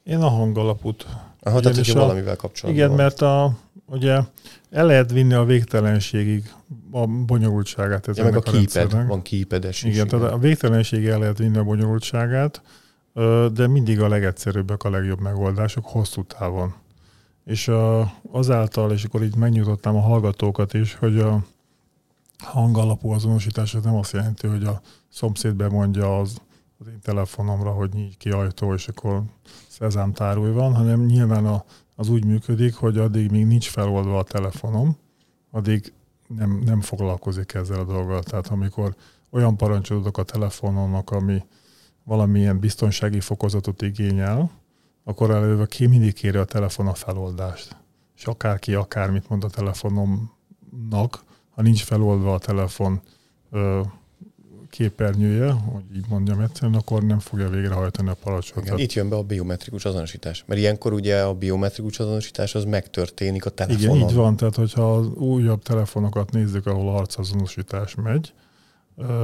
Én a hangalapút. Aha, tehát hogyha valamivel kapcsolatban Igen, van. mert a, ugye el lehet vinni a végtelenségig a bonyolultságát. Ja, meg a, a keypad, van keypedes Igen, tehát a végtelenségig el lehet vinni a bonyolultságát, de mindig a legegyszerűbbek a legjobb megoldások hosszú távon. És azáltal, és akkor így megnyitottam a hallgatókat is, hogy a hangalapú azonosítás az nem azt jelenti, hogy a szomszéd bemondja az, az én telefonomra, hogy nyígy ki ajtó, és akkor szezám tárulj van, hanem nyilván a, az úgy működik, hogy addig még nincs feloldva a telefonom, addig nem, nem foglalkozik ezzel a dolggal. Tehát amikor olyan parancsot a telefonomnak, ami valamilyen biztonsági fokozatot igényel, akkor előve ki mindig kéri a telefon a feloldást. És akárki akármit mond a telefonomnak, ha nincs feloldva a telefon ö, képernyője, hogy így mondjam egyszerűen, akkor nem fogja végrehajtani a parancsot. Igen, itt jön be a biometrikus azonosítás. Mert ilyenkor ugye a biometrikus azonosítás az megtörténik a telefonon. Igen, így van. Tehát, hogyha az újabb telefonokat nézzük, ahol arcazonosítás megy,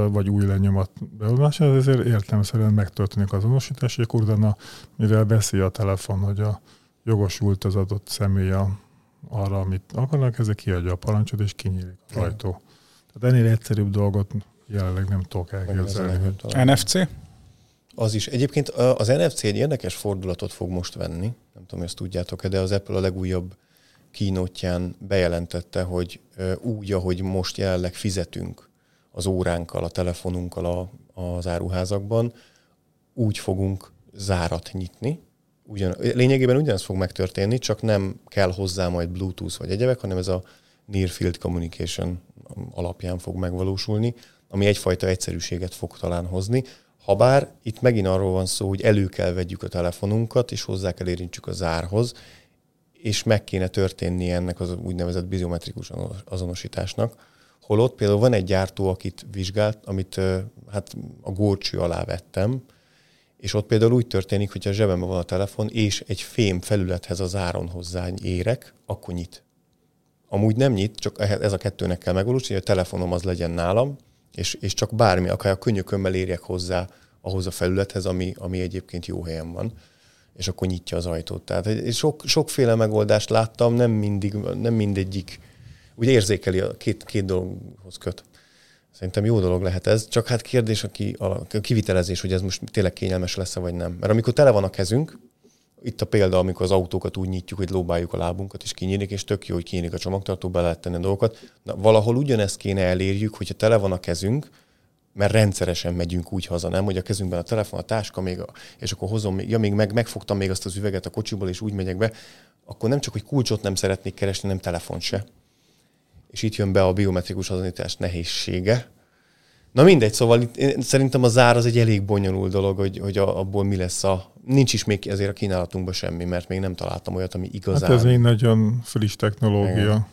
vagy új lenyomat beadása, ezért értelmeszerűen megtörténik az azonosítás, és akkor utána, mivel veszi a telefon, hogy a jogosult az adott személy arra, amit akarnak, ezek kiadja a parancsot, és kinyílik az ajtó. Tehát ennél egyszerűbb dolgot jelenleg nem tudok elképzelni. NFC? Az is. Egyébként az NFC egy érdekes fordulatot fog most venni, nem tudom, hogy ezt tudjátok-e, de az Apple a legújabb kínótján bejelentette, hogy úgy, ahogy most jelenleg fizetünk az óránkkal, a telefonunkkal a, az áruházakban, úgy fogunk zárat nyitni. Ugyan, lényegében ugyanaz fog megtörténni, csak nem kell hozzá majd Bluetooth vagy egyebek, hanem ez a Near Field Communication alapján fog megvalósulni. ami egyfajta egyszerűséget fog talán hozni. Habár itt megint arról van szó, hogy elő kell vegyük a telefonunkat, és hozzá kell érintsük a zárhoz, és meg kéne történni ennek az úgynevezett biometrikus azonosításnak. Holott például van egy gyártó, akit vizsgált, amit hát a górcső alá vettem, és ott például úgy történik, hogy a zsebemben van a telefon, és egy fém felülethez az áron hozzá érek, akkor nyit. Amúgy nem nyit, csak ez a kettőnek kell megvalósítani, hogy a telefonom az legyen nálam, és, és csak bármi, akár a könnyökömmel érjek hozzá ahhoz a felülethez, ami, ami egyébként jó helyen van és akkor nyitja az ajtót. Tehát sok, sokféle megoldást láttam, nem, mindig, nem mindegyik úgy érzékeli, a két, két dologhoz köt. Szerintem jó dolog lehet ez, csak hát kérdés a, ki, a kivitelezés, hogy ez most tényleg kényelmes lesz-e vagy nem. Mert amikor tele van a kezünk, itt a példa, amikor az autókat úgy nyitjuk, hogy lóbáljuk a lábunkat, és kinyílik, és tök jó, hogy kinyílik a csomagtartó, be lehet tenni a dolgokat. Na, valahol ugyanezt kéne elérjük, hogyha tele van a kezünk, mert rendszeresen megyünk úgy haza, nem, hogy a kezünkben a telefon, a táska, még a, és akkor hozom, ja, még meg, megfogtam még azt az üveget a kocsiból, és úgy megyek be, akkor nem csak, hogy kulcsot nem szeretnék keresni, nem telefon se. És itt jön be a biometrikus azonosítás nehézsége. Na mindegy, szóval itt, én, szerintem a zár az egy elég bonyolult dolog, hogy, hogy abból mi lesz a... Nincs is még ezért a kínálatunkban semmi, mert még nem találtam olyat, ami igazán... Hát ez még nagyon friss technológia. Igen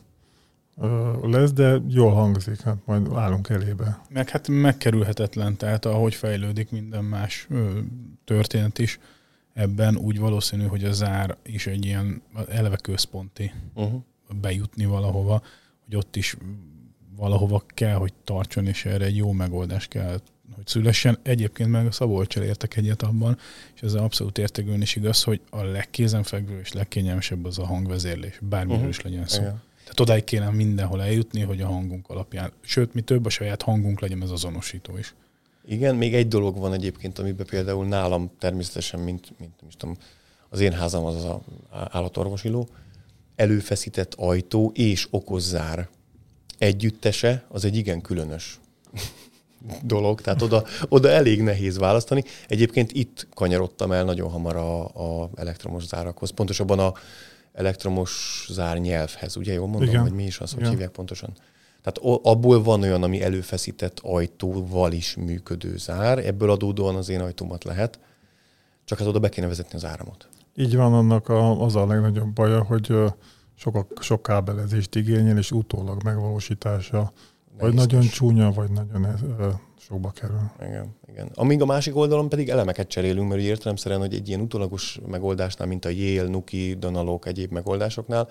lesz, de jól hangzik, hát majd állunk elébe. Meg hát megkerülhetetlen, tehát ahogy fejlődik minden más ö, történet is, ebben úgy valószínű, hogy a zár is egy ilyen eleve központi uh-huh. bejutni valahova, hogy ott is valahova kell, hogy tartson, és erre egy jó megoldás kell, hogy szülessen. Egyébként meg a Szabolcsal értek egyet abban, és ez abszolút értegően is igaz, hogy a legkézenfekvő és legkényelmesebb az a hangvezérlés, bármiről uh-huh. is legyen szó. Igen. Tehát odáig kéne mindenhol eljutni, hogy a hangunk alapján, sőt, mi több, a saját hangunk legyen az azonosító is. Igen, még egy dolog van egyébként, amiben például nálam természetesen, mint, mint mint tudom, az én házam az az állatorvosiló, előfeszített ajtó és okozzár együttese, az egy igen különös dolog, tehát oda, oda elég nehéz választani. Egyébként itt kanyarodtam el nagyon hamar a, a elektromos zárakhoz, pontosabban a elektromos zárnyelvhez, ugye jól mondom, Igen. hogy mi is az, hogy Igen. hívják pontosan? Tehát abból van olyan, ami előfeszített ajtóval is működő zár, ebből adódóan az én ajtómat lehet, csak hát oda be kéne vezetni az áramot. Így van, annak a, az a legnagyobb baja, hogy sok, sok kábelezést igényel, és utólag megvalósítása vagy nagyon csúnya, vagy nagyon sokba kerül. Igen, igen. Amíg a másik oldalon pedig elemeket cserélünk, mert értelemszerűen, hogy egy ilyen utólagos megoldásnál, mint a Yale, Nuki, Donalok, egyéb megoldásoknál,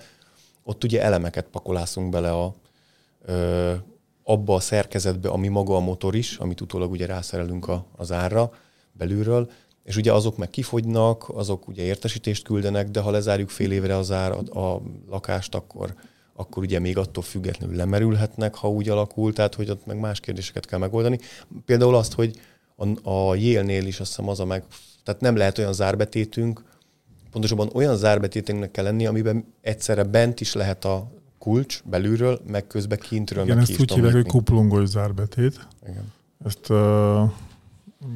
ott ugye elemeket pakolászunk bele a, ö, abba a szerkezetbe, ami maga a motor is, amit utólag ugye rászerelünk a, az árra belülről, és ugye azok meg kifogynak, azok ugye értesítést küldenek, de ha lezárjuk fél évre az ár, a, a lakást, akkor akkor ugye még attól függetlenül lemerülhetnek, ha úgy alakul, tehát hogy ott meg más kérdéseket kell megoldani. Például azt, hogy a, a Yale-nél is azt hiszem az a meg, tehát nem lehet olyan zárbetétünk, pontosabban olyan zárbetétünknek kell lenni, amiben egyszerre bent is lehet a kulcs belülről, meg közben kintről. Igen, meg ezt úgy hívják, hogy kuplungos zárbetét. Igen. Ezt uh,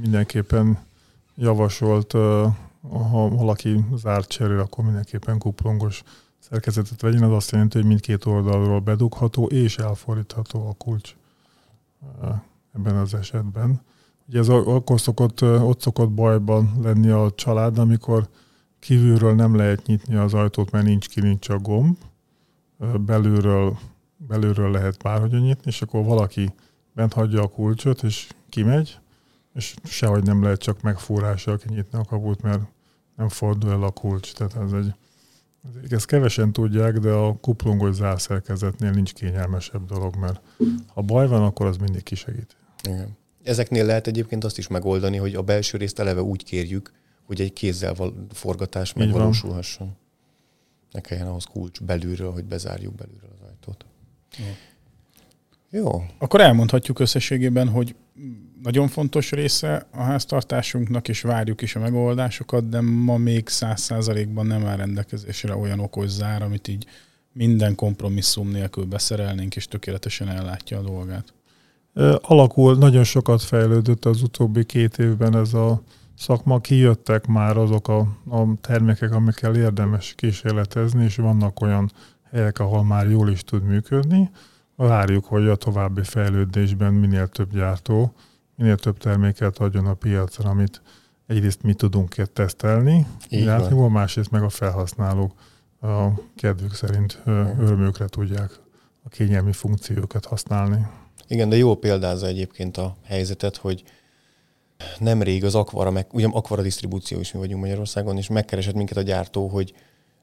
mindenképpen javasolt, ha valaki zárt cserél, akkor mindenképpen kuplungos szerkezetet vegyen, az azt jelenti, hogy mindkét oldalról bedugható és elfordítható a kulcs ebben az esetben. Ugye ez akkor szokott, ott szokott bajban lenni a család, amikor kívülről nem lehet nyitni az ajtót, mert nincs kilincs a gomb, belülről, belülről lehet bárhogyan nyitni, és akkor valaki bent hagyja a kulcsot, és kimegy, és sehogy nem lehet csak megfúrással kinyitni a kaput, mert nem fordul el a kulcs. Tehát ez egy ezt kevesen tudják, de a kuplungos zárszerkezetnél nincs kényelmesebb dolog, mert ha baj van, akkor az mindig kisegít. Igen. Ezeknél lehet egyébként azt is megoldani, hogy a belső részt eleve úgy kérjük, hogy egy kézzel forgatás megvalósulhasson. Ne kelljen ahhoz kulcs belülről, hogy bezárjuk belülről az ajtót. Jó. Jó. Akkor elmondhatjuk összességében, hogy nagyon fontos része a háztartásunknak, és várjuk is a megoldásokat, de ma még száz százalékban nem áll rendelkezésre olyan okos zár, amit így minden kompromisszum nélkül beszerelnénk, és tökéletesen ellátja a dolgát. Alakul, nagyon sokat fejlődött az utóbbi két évben ez a szakma, kijöttek már azok a, a termékek, amikkel érdemes kísérletezni, és vannak olyan helyek, ahol már jól is tud működni. várjuk, hogy a további fejlődésben minél több gyártó, minél több terméket adjon a piacra, amit egyrészt mi tudunk tesztelni, járni, másrészt meg a felhasználók a kedvük szerint örömükre tudják a kényelmi funkciókat használni. Igen, de jó példázza egyébként a helyzetet, hogy nemrég az Aquara, meg, ugye Aquara disztribúció is mi vagyunk Magyarországon, és megkeresett minket a gyártó, hogy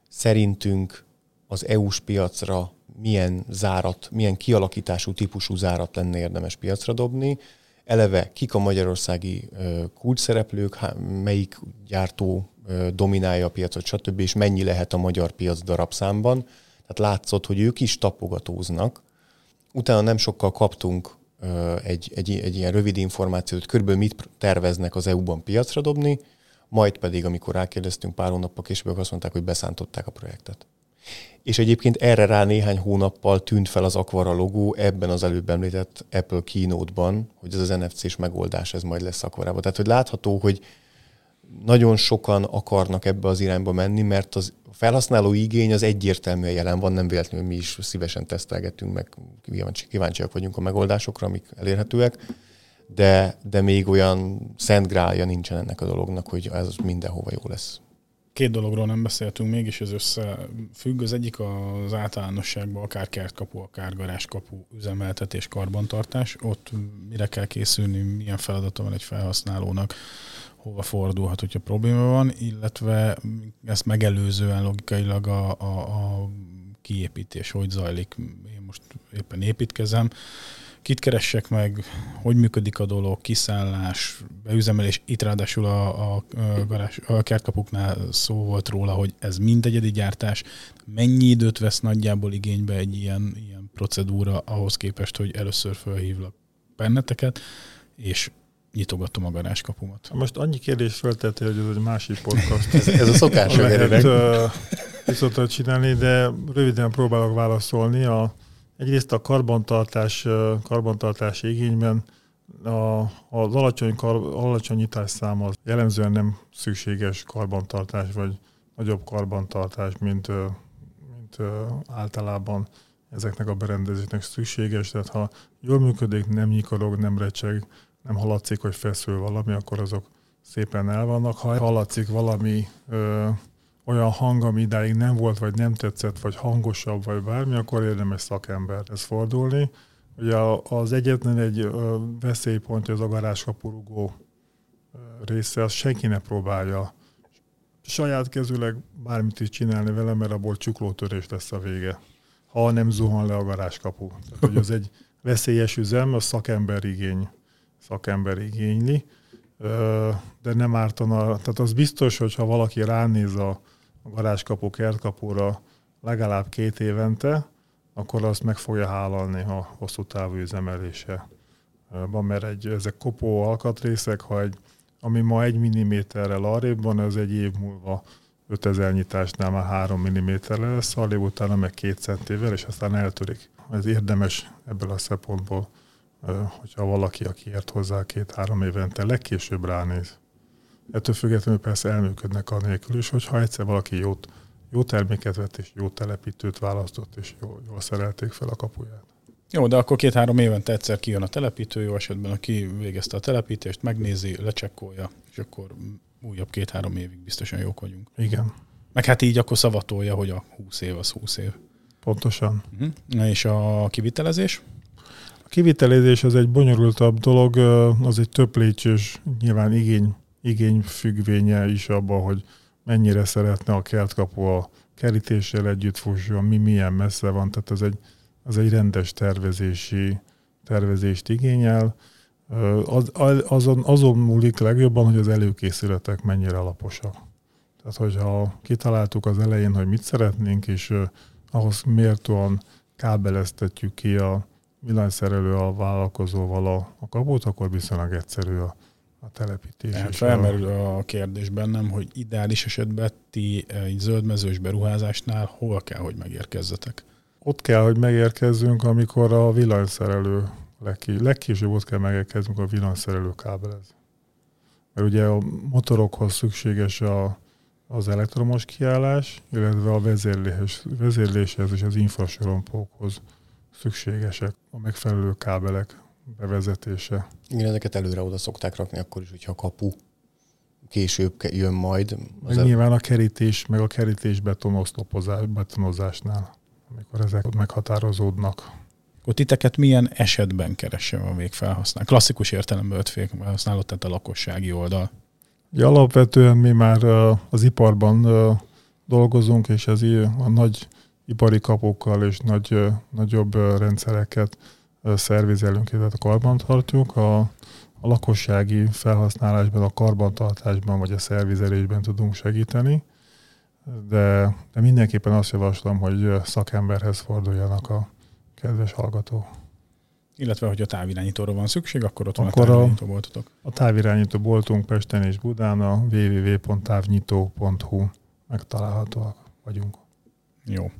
szerintünk az EU-s piacra milyen zárat, milyen kialakítású típusú zárat lenne érdemes piacra dobni, eleve kik a magyarországi kulcsszereplők, melyik gyártó dominálja a piacot, stb., és mennyi lehet a magyar piac darabszámban. Tehát látszott, hogy ők is tapogatóznak. Utána nem sokkal kaptunk egy, egy, egy ilyen rövid információt, körülbelül mit terveznek az EU-ban piacra dobni, majd pedig, amikor rákérdeztünk pár hónappal később, azt mondták, hogy beszántották a projektet. És egyébként erre rá néhány hónappal tűnt fel az Aquara logó ebben az előbb említett Apple keynote-ban, hogy ez az NFC-s megoldás, ez majd lesz Aquarában. Tehát, hogy látható, hogy nagyon sokan akarnak ebbe az irányba menni, mert az felhasználó igény az egyértelműen jelen van, nem véletlenül mi is szívesen tesztelgetünk, meg kíváncsiak vagyunk a megoldásokra, amik elérhetőek, de, de még olyan szent grálja nincsen ennek a dolognak, hogy ez mindenhova jó lesz. Két dologról nem beszéltünk még, és ez összefügg. Az egyik az általánosságban akár kertkapu, akár garázskapu üzemeltetés, karbantartás. Ott mire kell készülni, milyen feladata van egy felhasználónak, hova fordulhat, hogyha probléma van, illetve ezt megelőzően logikailag a, a, a kiépítés, hogy zajlik. Én most éppen építkezem, kit keressek meg, hogy működik a dolog, kiszállás, beüzemelés. Itt ráadásul a, a, garázs, a kertkapuknál szó volt róla, hogy ez mind egyedi gyártás. Mennyi időt vesz nagyjából igénybe egy ilyen, ilyen procedúra ahhoz képest, hogy először felhívlak benneteket, és nyitogatom a garázskapumat. Most annyi kérdés feltette, hogy ez egy másik podcast. ez, ez a szokás. Lehet uh, csinálni, de röviden próbálok válaszolni. A, egyrészt a karbantartás, karbantartási igényben a, az alacsony, kar, alacsony nyitás az jellemzően nem szükséges karbantartás, vagy nagyobb karbantartás, mint, mint általában ezeknek a berendezésnek szükséges. Tehát ha jól működik, nem nyikorog, nem recseg, nem hallatszik, hogy feszül valami, akkor azok szépen el vannak. Ha hallatszik valami olyan hang, ami idáig nem volt, vagy nem tetszett, vagy hangosabb, vagy bármi, akkor érdemes szakemberhez fordulni. Ugye az egyetlen egy veszélypontja az a garázskapurugó része, az senki ne próbálja saját kezüleg bármit is csinálni vele, mert abból csuklótörés lesz a vége, ha nem zuhan le a garázskapu. Tehát, hogy ez egy veszélyes üzem, a szakember igény szakember igényli, de nem ártana, tehát az biztos, hogy ha valaki ránéz a, garázskapu, kertkapura legalább két évente, akkor azt meg fogja hálalni a hosszú távú üzemelése. Van, mert egy, ezek kopó alkatrészek, ha egy, ami ma egy milliméterrel arrébb van, az egy év múlva 5000 nyitásnál már 3 mm lesz, arrébb utána meg 2 centivel, és aztán eltörik. Ez érdemes ebből a szempontból hogyha valaki, aki ért hozzá két-három évente, legkésőbb ránéz. Ettől függetlenül persze elműködnek a nélkül is, hogyha egyszer valaki jót, jó terméket vett és jó telepítőt választott, és jól, jól szerelték fel a kapuját. Jó, de akkor két-három évente egyszer kijön a telepítő, jó esetben aki végezte a telepítést, megnézi, lecsekkolja, és akkor újabb két-három évig biztosan jók vagyunk. Igen. Meg hát így akkor szavatolja, hogy a 20 év az 20 év. Pontosan. Uh-huh. Na és a kivitelezés? A kivitelezés az egy bonyolultabb dolog, az egy több lépcsős, nyilván igény, igény függvénye is abban, hogy mennyire szeretne a kertkapu a kerítéssel együtt fusson, mi milyen messze van, tehát ez egy, az egy rendes tervezési, tervezést igényel. Az, azon, azon múlik legjobban, hogy az előkészületek mennyire alaposak. Tehát, hogyha kitaláltuk az elején, hogy mit szeretnénk, és ahhoz mértóan kábeleztetjük ki a, villanyszerelő a vállalkozóval a, a kaput, akkor viszonylag egyszerű a, a telepítés. Hát felmerül a kérdés bennem, hogy ideális esetben ti egy zöldmezős beruházásnál hol kell, hogy megérkezzetek? Ott kell, hogy megérkezzünk, amikor a villanyszerelő legkés, legkésőbb ott kell megérkeznünk a villanyszerelő kábelez. Mert ugye a motorokhoz szükséges a, az elektromos kiállás, illetve a vezérlés, vezérléshez és az infrasorompókhoz szükségesek, a megfelelő kábelek bevezetése. Igen, ezeket előre oda szokták rakni akkor is, hogyha kapu később jön majd. Meg nyilván a kerítés, meg a kerítés betonoszlopozás, betonozásnál, amikor ezek meghatározódnak. Akkor titeket milyen esetben keresem a végfelhasználó? Klasszikus értelemben öt végfelhasználót, tehát a lakossági oldal. Ja, alapvetően mi már az iparban dolgozunk, és ez a nagy ipari kapokkal és nagy, nagyobb rendszereket szervizelünk, illetve a karbantartjuk. A, a lakossági felhasználásban, a karbantartásban vagy a szervizelésben tudunk segíteni, de, de mindenképpen azt javaslom, hogy szakemberhez forduljanak a kedves hallgatók. Illetve, hogy a távirányítóra van szükség, akkor ott akkor van a távirányító boltotok. A távirányító boltunk Pesten és Budán a www.távnyitó.hu megtalálhatóak vagyunk. Jó.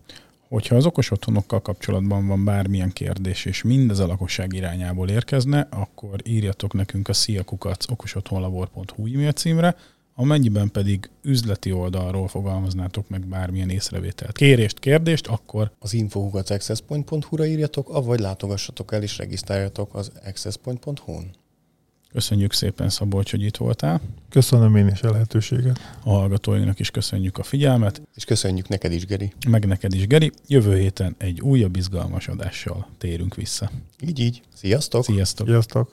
Hogyha az okos otthonokkal kapcsolatban van bármilyen kérdés, és mindez a lakosság irányából érkezne, akkor írjatok nekünk a sziakukac okosotthonlabor.hu e-mail címre, amennyiben pedig üzleti oldalról fogalmaznátok meg bármilyen észrevételt, kérést, kérdést, akkor az info.accesspoint.hu-ra írjatok, avagy látogassatok el és regisztráljatok az accesspoint.hu-n. Köszönjük szépen, Szabolcs, hogy itt voltál. Köszönöm én is a lehetőséget. A hallgatóinknak is köszönjük a figyelmet. És köszönjük neked is, Geri. Meg neked is, Geri. Jövő héten egy újabb izgalmas adással térünk vissza. Így, így. Sziasztok! Sziasztok! Sziasztok!